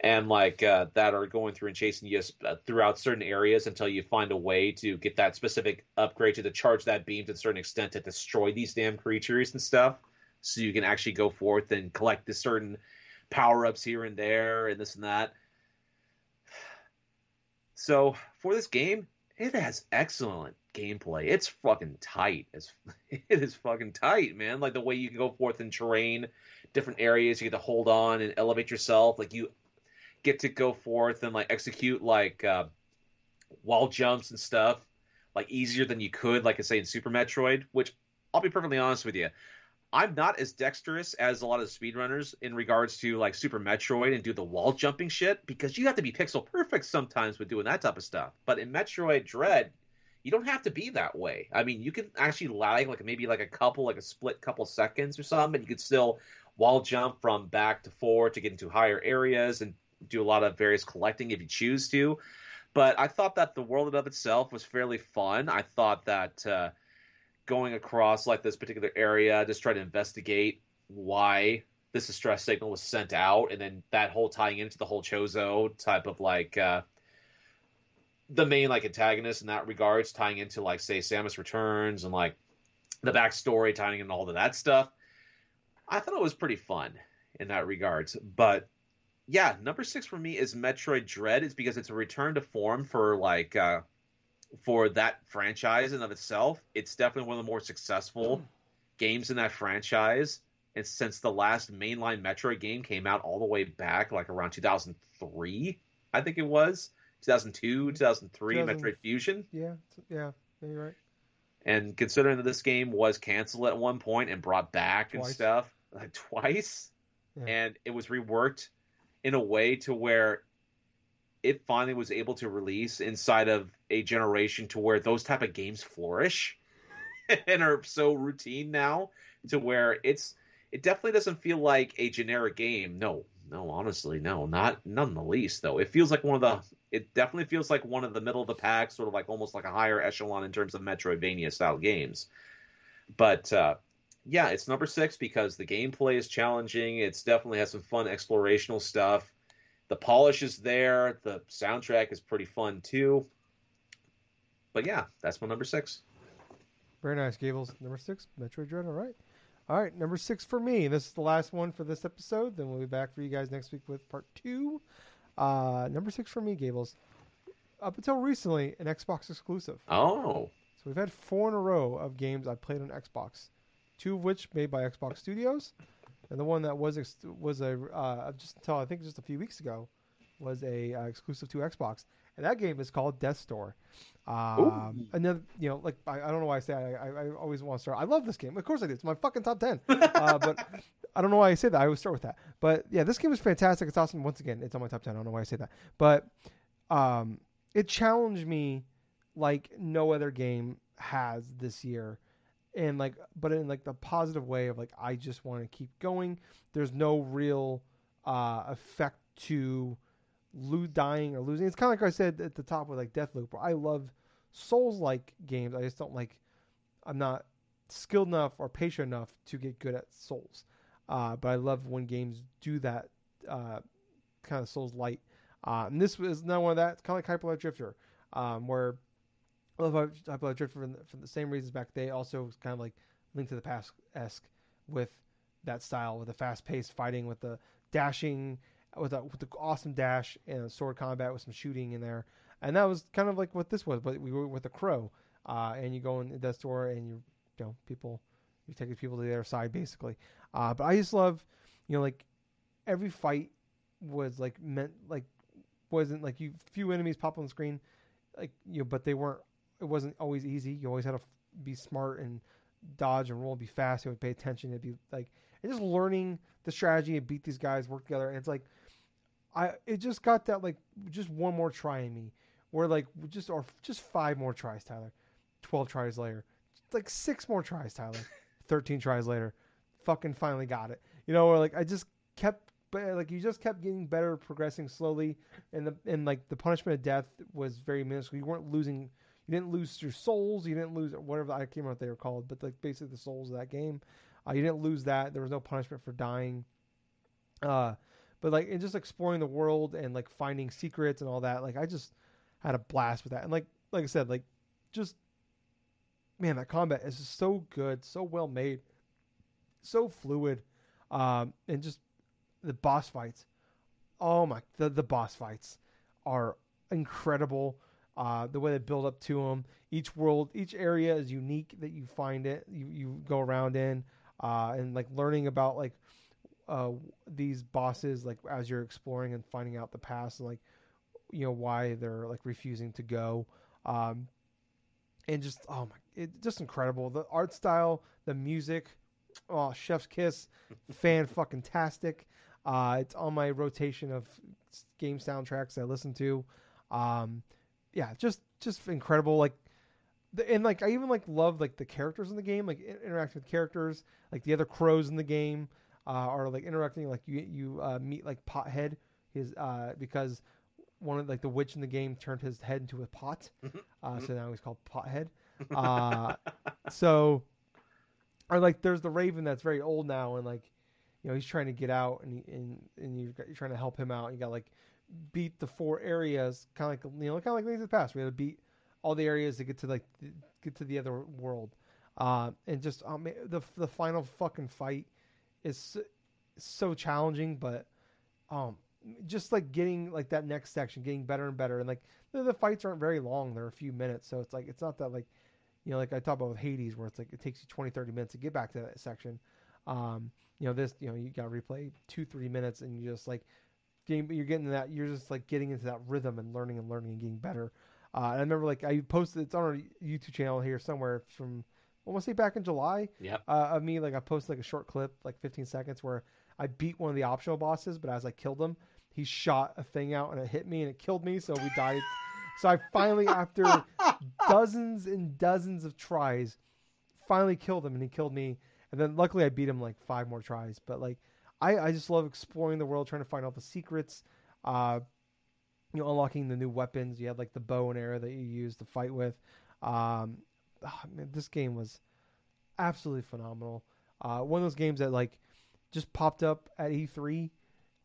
and like uh, that are going through and chasing you uh, throughout certain areas until you find a way to get that specific upgrade to the charge that beam to a certain extent to destroy these damn creatures and stuff. So you can actually go forth and collect the certain power ups here and there and this and that. So for this game, it has excellent gameplay. It's fucking tight. It's it is fucking tight, man. Like the way you can go forth in terrain, different areas, you get to hold on and elevate yourself. Like you get to go forth and like execute like uh, wall jumps and stuff, like easier than you could, like I say in Super Metroid. Which I'll be perfectly honest with you, I'm not as dexterous as a lot of speedrunners in regards to like Super Metroid and do the wall jumping shit because you have to be pixel perfect sometimes with doing that type of stuff. But in Metroid Dread, you don't have to be that way. I mean, you can actually lag like maybe like a couple, like a split couple seconds or something, and you could still wall jump from back to forward to get into higher areas and do a lot of various collecting if you choose to. But I thought that the world of itself was fairly fun. I thought that. Uh, going across like this particular area, just try to investigate why this distress signal was sent out, and then that whole tying into the whole Chozo type of like uh, the main like antagonist in that regards, tying into like say Samus Returns and like the backstory, tying in all of that stuff. I thought it was pretty fun in that regards, but yeah, number six for me is Metroid Dread, is because it's a return to form for like uh, for that franchise in of itself, it's definitely one of the more successful games in that franchise. And since the last mainline Metroid game came out all the way back, like around 2003, I think it was 2002, 2003, 2000, Metroid Fusion. Yeah, yeah, you're right. And considering that this game was canceled at one point and brought back twice. and stuff, like twice, yeah. and it was reworked in a way to where it finally was able to release inside of a generation to where those type of games flourish and are so routine now to where it's it definitely doesn't feel like a generic game. No, no, honestly, no, not none the least though. It feels like one of the it definitely feels like one of the middle of the pack, sort of like almost like a higher echelon in terms of Metroidvania style games. But uh, yeah, it's number six because the gameplay is challenging. It's definitely has some fun explorational stuff. The polish is there. The soundtrack is pretty fun too. But yeah, that's my number six. Very nice, Gables. Number six, Metroid Dread. All right. All right, number six for me. This is the last one for this episode. Then we'll be back for you guys next week with part two. Uh, number six for me, Gables. Up until recently, an Xbox exclusive. Oh. So we've had four in a row of games I played on Xbox, two of which made by Xbox Studios, and the one that was ex- was a uh, just until I think just a few weeks ago was a uh, exclusive to Xbox, and that game is called Death Door. Um, another, you know, like I, I, don't know why I say I, I, I, always want to start. I love this game. Of course I do. It's my fucking top ten. uh, but I don't know why I say that. I always start with that. But yeah, this game is fantastic. It's awesome. Once again, it's on my top ten. I don't know why I say that. But um, it challenged me like no other game has this year and like but in like the positive way of like I just want to keep going. There's no real uh, effect to lo- dying or losing. It's kind of like I said at the top with like Deathloop. Where I love Souls like games. I just don't like. I'm not skilled enough or patient enough to get good at Souls. Uh, but I love when games do that uh, kind of Souls light. Uh, and this was not one of that. It's kind of like Hyper Light Drifter, um, where I love Hyper Light Drifter for the, for the same reasons back. They also kind of like Link to the Past esque with that style, with the fast paced fighting, with the dashing, with a with the awesome dash and sword combat with some shooting in there. And that was kind of like what this was, but we were with the crow. Uh, and you go in the store and you, you know, people, you take these people to the other side basically. Uh, but I just love, you know, like every fight was like meant like wasn't like you few enemies pop on the screen, like you know, but they weren't it wasn't always easy. You always had to be smart and dodge and roll and be fast. You would pay attention. It'd be like and just learning the strategy and beat these guys, work together. And it's like I it just got that like just one more try in me, where like just or just five more tries, Tyler. Twelve tries later, like six more tries, Tyler. Thirteen tries later, fucking finally got it. You know, where like I just kept but like you just kept getting better, progressing slowly, and the and like the punishment of death was very minuscule. You weren't losing. You didn't lose your souls. You didn't lose whatever I remember what they were called, but like basically the souls of that game. Uh, you didn't lose that. There was no punishment for dying. Uh, but like and just exploring the world and like finding secrets and all that. Like I just had a blast with that. And like like I said, like just man, that combat is so good, so well made, so fluid, um, and just the boss fights. Oh my, the the boss fights are incredible. Uh, the way they build up to them. Each world, each area is unique that you find it. You you go around in, uh, and like learning about like uh, these bosses, like as you're exploring and finding out the past, and like you know why they're like refusing to go. Um, and just oh my, it just incredible. The art style, the music, oh Chef's Kiss, fan fucking tastic. Uh, it's on my rotation of game soundtracks I listen to. Um, yeah, just just incredible. Like, the, and like I even like love like the characters in the game, like interacting with characters, like the other crows in the game uh, are like interacting. Like you you uh, meet like Pothead, his uh, because one of like the witch in the game turned his head into a pot, mm-hmm. uh, so mm-hmm. now he's called Pothead. Uh, so, or like there's the Raven that's very old now, and like you know he's trying to get out, and he, and and you're, you're trying to help him out. You got like beat the four areas, kind of like you know kind of like Things of the Past. We had to beat all the areas to get to like get to the other world, uh, and just um, the the final fucking fight is so, so challenging, but um just like getting like that next section, getting better and better, and like the, the, fights aren't very long; they're a few minutes, so it's like it's not that like you know like I talked about with Hades, where it's like it takes you 20, 30 minutes to get back to that section. Um, you know this, you know you got to replay two, three minutes, and you just like getting, you're getting that, you're just like getting into that rhythm and learning and learning and getting better. Uh, and I remember like I posted it's on our YouTube channel here somewhere from I want to say back in July. Yep. Uh, of me like I posted like a short clip, like 15 seconds, where I beat one of the optional bosses, but as I killed him, he shot a thing out and it hit me and it killed me, so we died. so I finally, after dozens and dozens of tries, finally killed him and he killed me. And then luckily I beat him like five more tries. But like I, I just love exploring the world, trying to find all the secrets. Uh, you know, unlocking the new weapons. You had like the bow and arrow that you use to fight with. Um, oh, man, this game was absolutely phenomenal. Uh, one of those games that like just popped up at E3.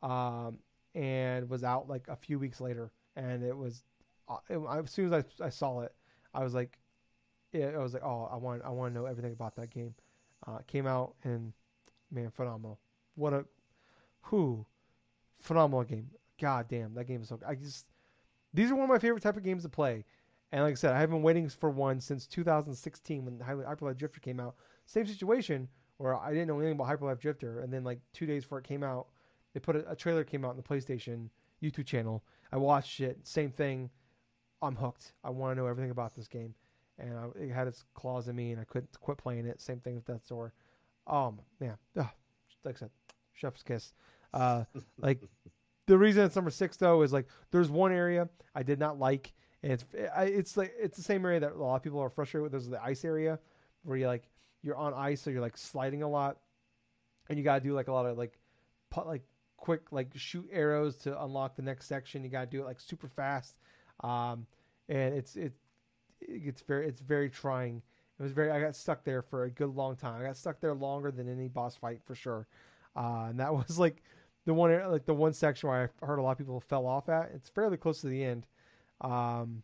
Um, and was out like a few weeks later. And it was uh, it, as soon as I, I saw it, I was like, it, I was like, oh, I want I want to know everything about that game. Uh, came out and man, phenomenal. What a who phenomenal game. God damn, that game is so. I just these are one of my favorite type of games to play. And like I said, I have been waiting for one since 2016 when Hyper Hyperlife Drifter came out. Same situation where I didn't know anything about Hyper Light Drifter, and then like two days before it came out, they put a, a trailer came out on the PlayStation YouTube channel. I watched it. Same thing. I'm hooked. I want to know everything about this game, and I, it had its claws in me, and I couldn't quit playing it. Same thing with Death's Door. Um, man, ugh, like I said, chef's kiss. Uh, like the reason it's number six though is like there's one area I did not like, and it's it's like it's the same area that a lot of people are frustrated with. There's the ice area where you like you're on ice, so you're like sliding a lot, and you gotta do like a lot of like put like quick like shoot arrows to unlock the next section. You got to do it like super fast, um, and it's it it's very it's very trying. It was very I got stuck there for a good long time. I got stuck there longer than any boss fight for sure, uh, and that was like the one like the one section where I heard a lot of people fell off at. It's fairly close to the end, um,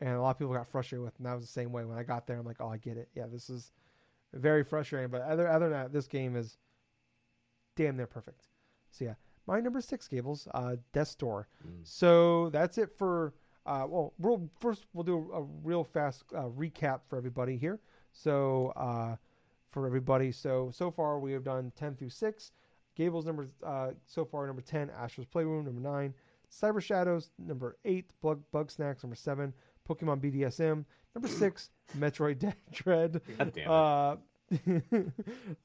and a lot of people got frustrated with. And that was the same way when I got there. I'm like, oh, I get it. Yeah, this is very frustrating. But other other than that, this game is damn near perfect. So yeah, my number six, Gables, uh, Death's Door. Mm. So that's it for. Uh, well, we'll, first we'll do a, real fast uh, recap for everybody here. So uh, for everybody, so so far we have done ten through six. Gables number uh, so far number ten, Astro's Playroom number nine, Cyber Shadows number eight, Bug Bugsnax number seven, Pokemon BDSM number six, Metroid Dread. God damn it. Uh,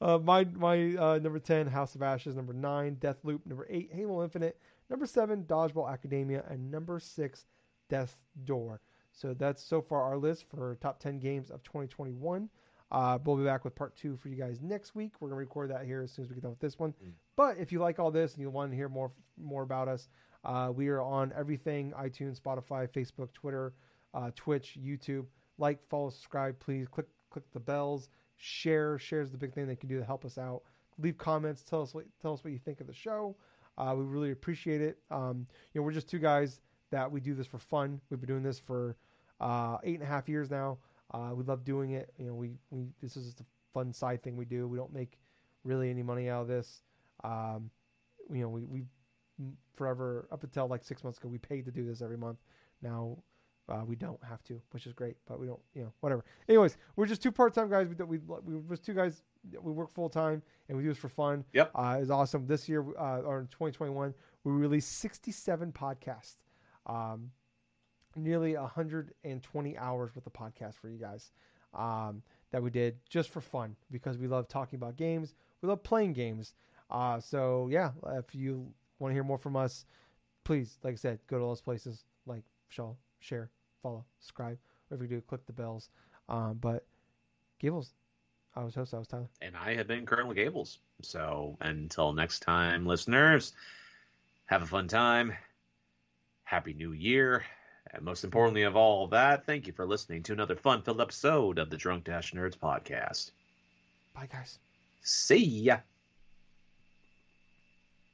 uh, my my uh, number ten, House of Ashes. Number nine, Death Loop Number eight, Halo Infinite. Number seven, Dodgeball Academia, and number six, Death's Door. So that's so far our list for top ten games of 2021. Uh, we'll be back with part two for you guys next week. We're gonna record that here as soon as we get done with this one. Mm. But if you like all this and you want to hear more more about us, uh, we are on everything: iTunes, Spotify, Facebook, Twitter, uh, Twitch, YouTube. Like, follow, subscribe, please. Click click the bells. Share. Share is the big thing they can do to help us out. Leave comments. Tell us what tell us what you think of the show. Uh, we really appreciate it. Um, you know, we're just two guys that we do this for fun. We've been doing this for uh, eight and a half years now. Uh, we love doing it. You know, we, we this is just a fun side thing we do. We don't make really any money out of this. Um, you know, we we forever up until like six months ago we paid to do this every month. Now uh, we don't have to, which is great, but we don't, you know, whatever. Anyways, we're just two part-time guys. We we we we're just two guys. We work full time and we do this for fun. Yep, uh, it's awesome. This year, uh, or in 2021, we released 67 podcasts. Um, nearly 120 hours with the podcast for you guys um, that we did just for fun because we love talking about games. We love playing games. Uh, so yeah, if you want to hear more from us, please, like I said, go to those places like share, follow, subscribe, whatever you do, click the bells. Um, but Gables, I was host, I was Tyler. And I have been Colonel Gables. So until next time, listeners, have a fun time. Happy New Year. And most importantly of all that, thank you for listening to another fun filled episode of the Drunk Dash Nerds podcast. Bye, guys. See ya.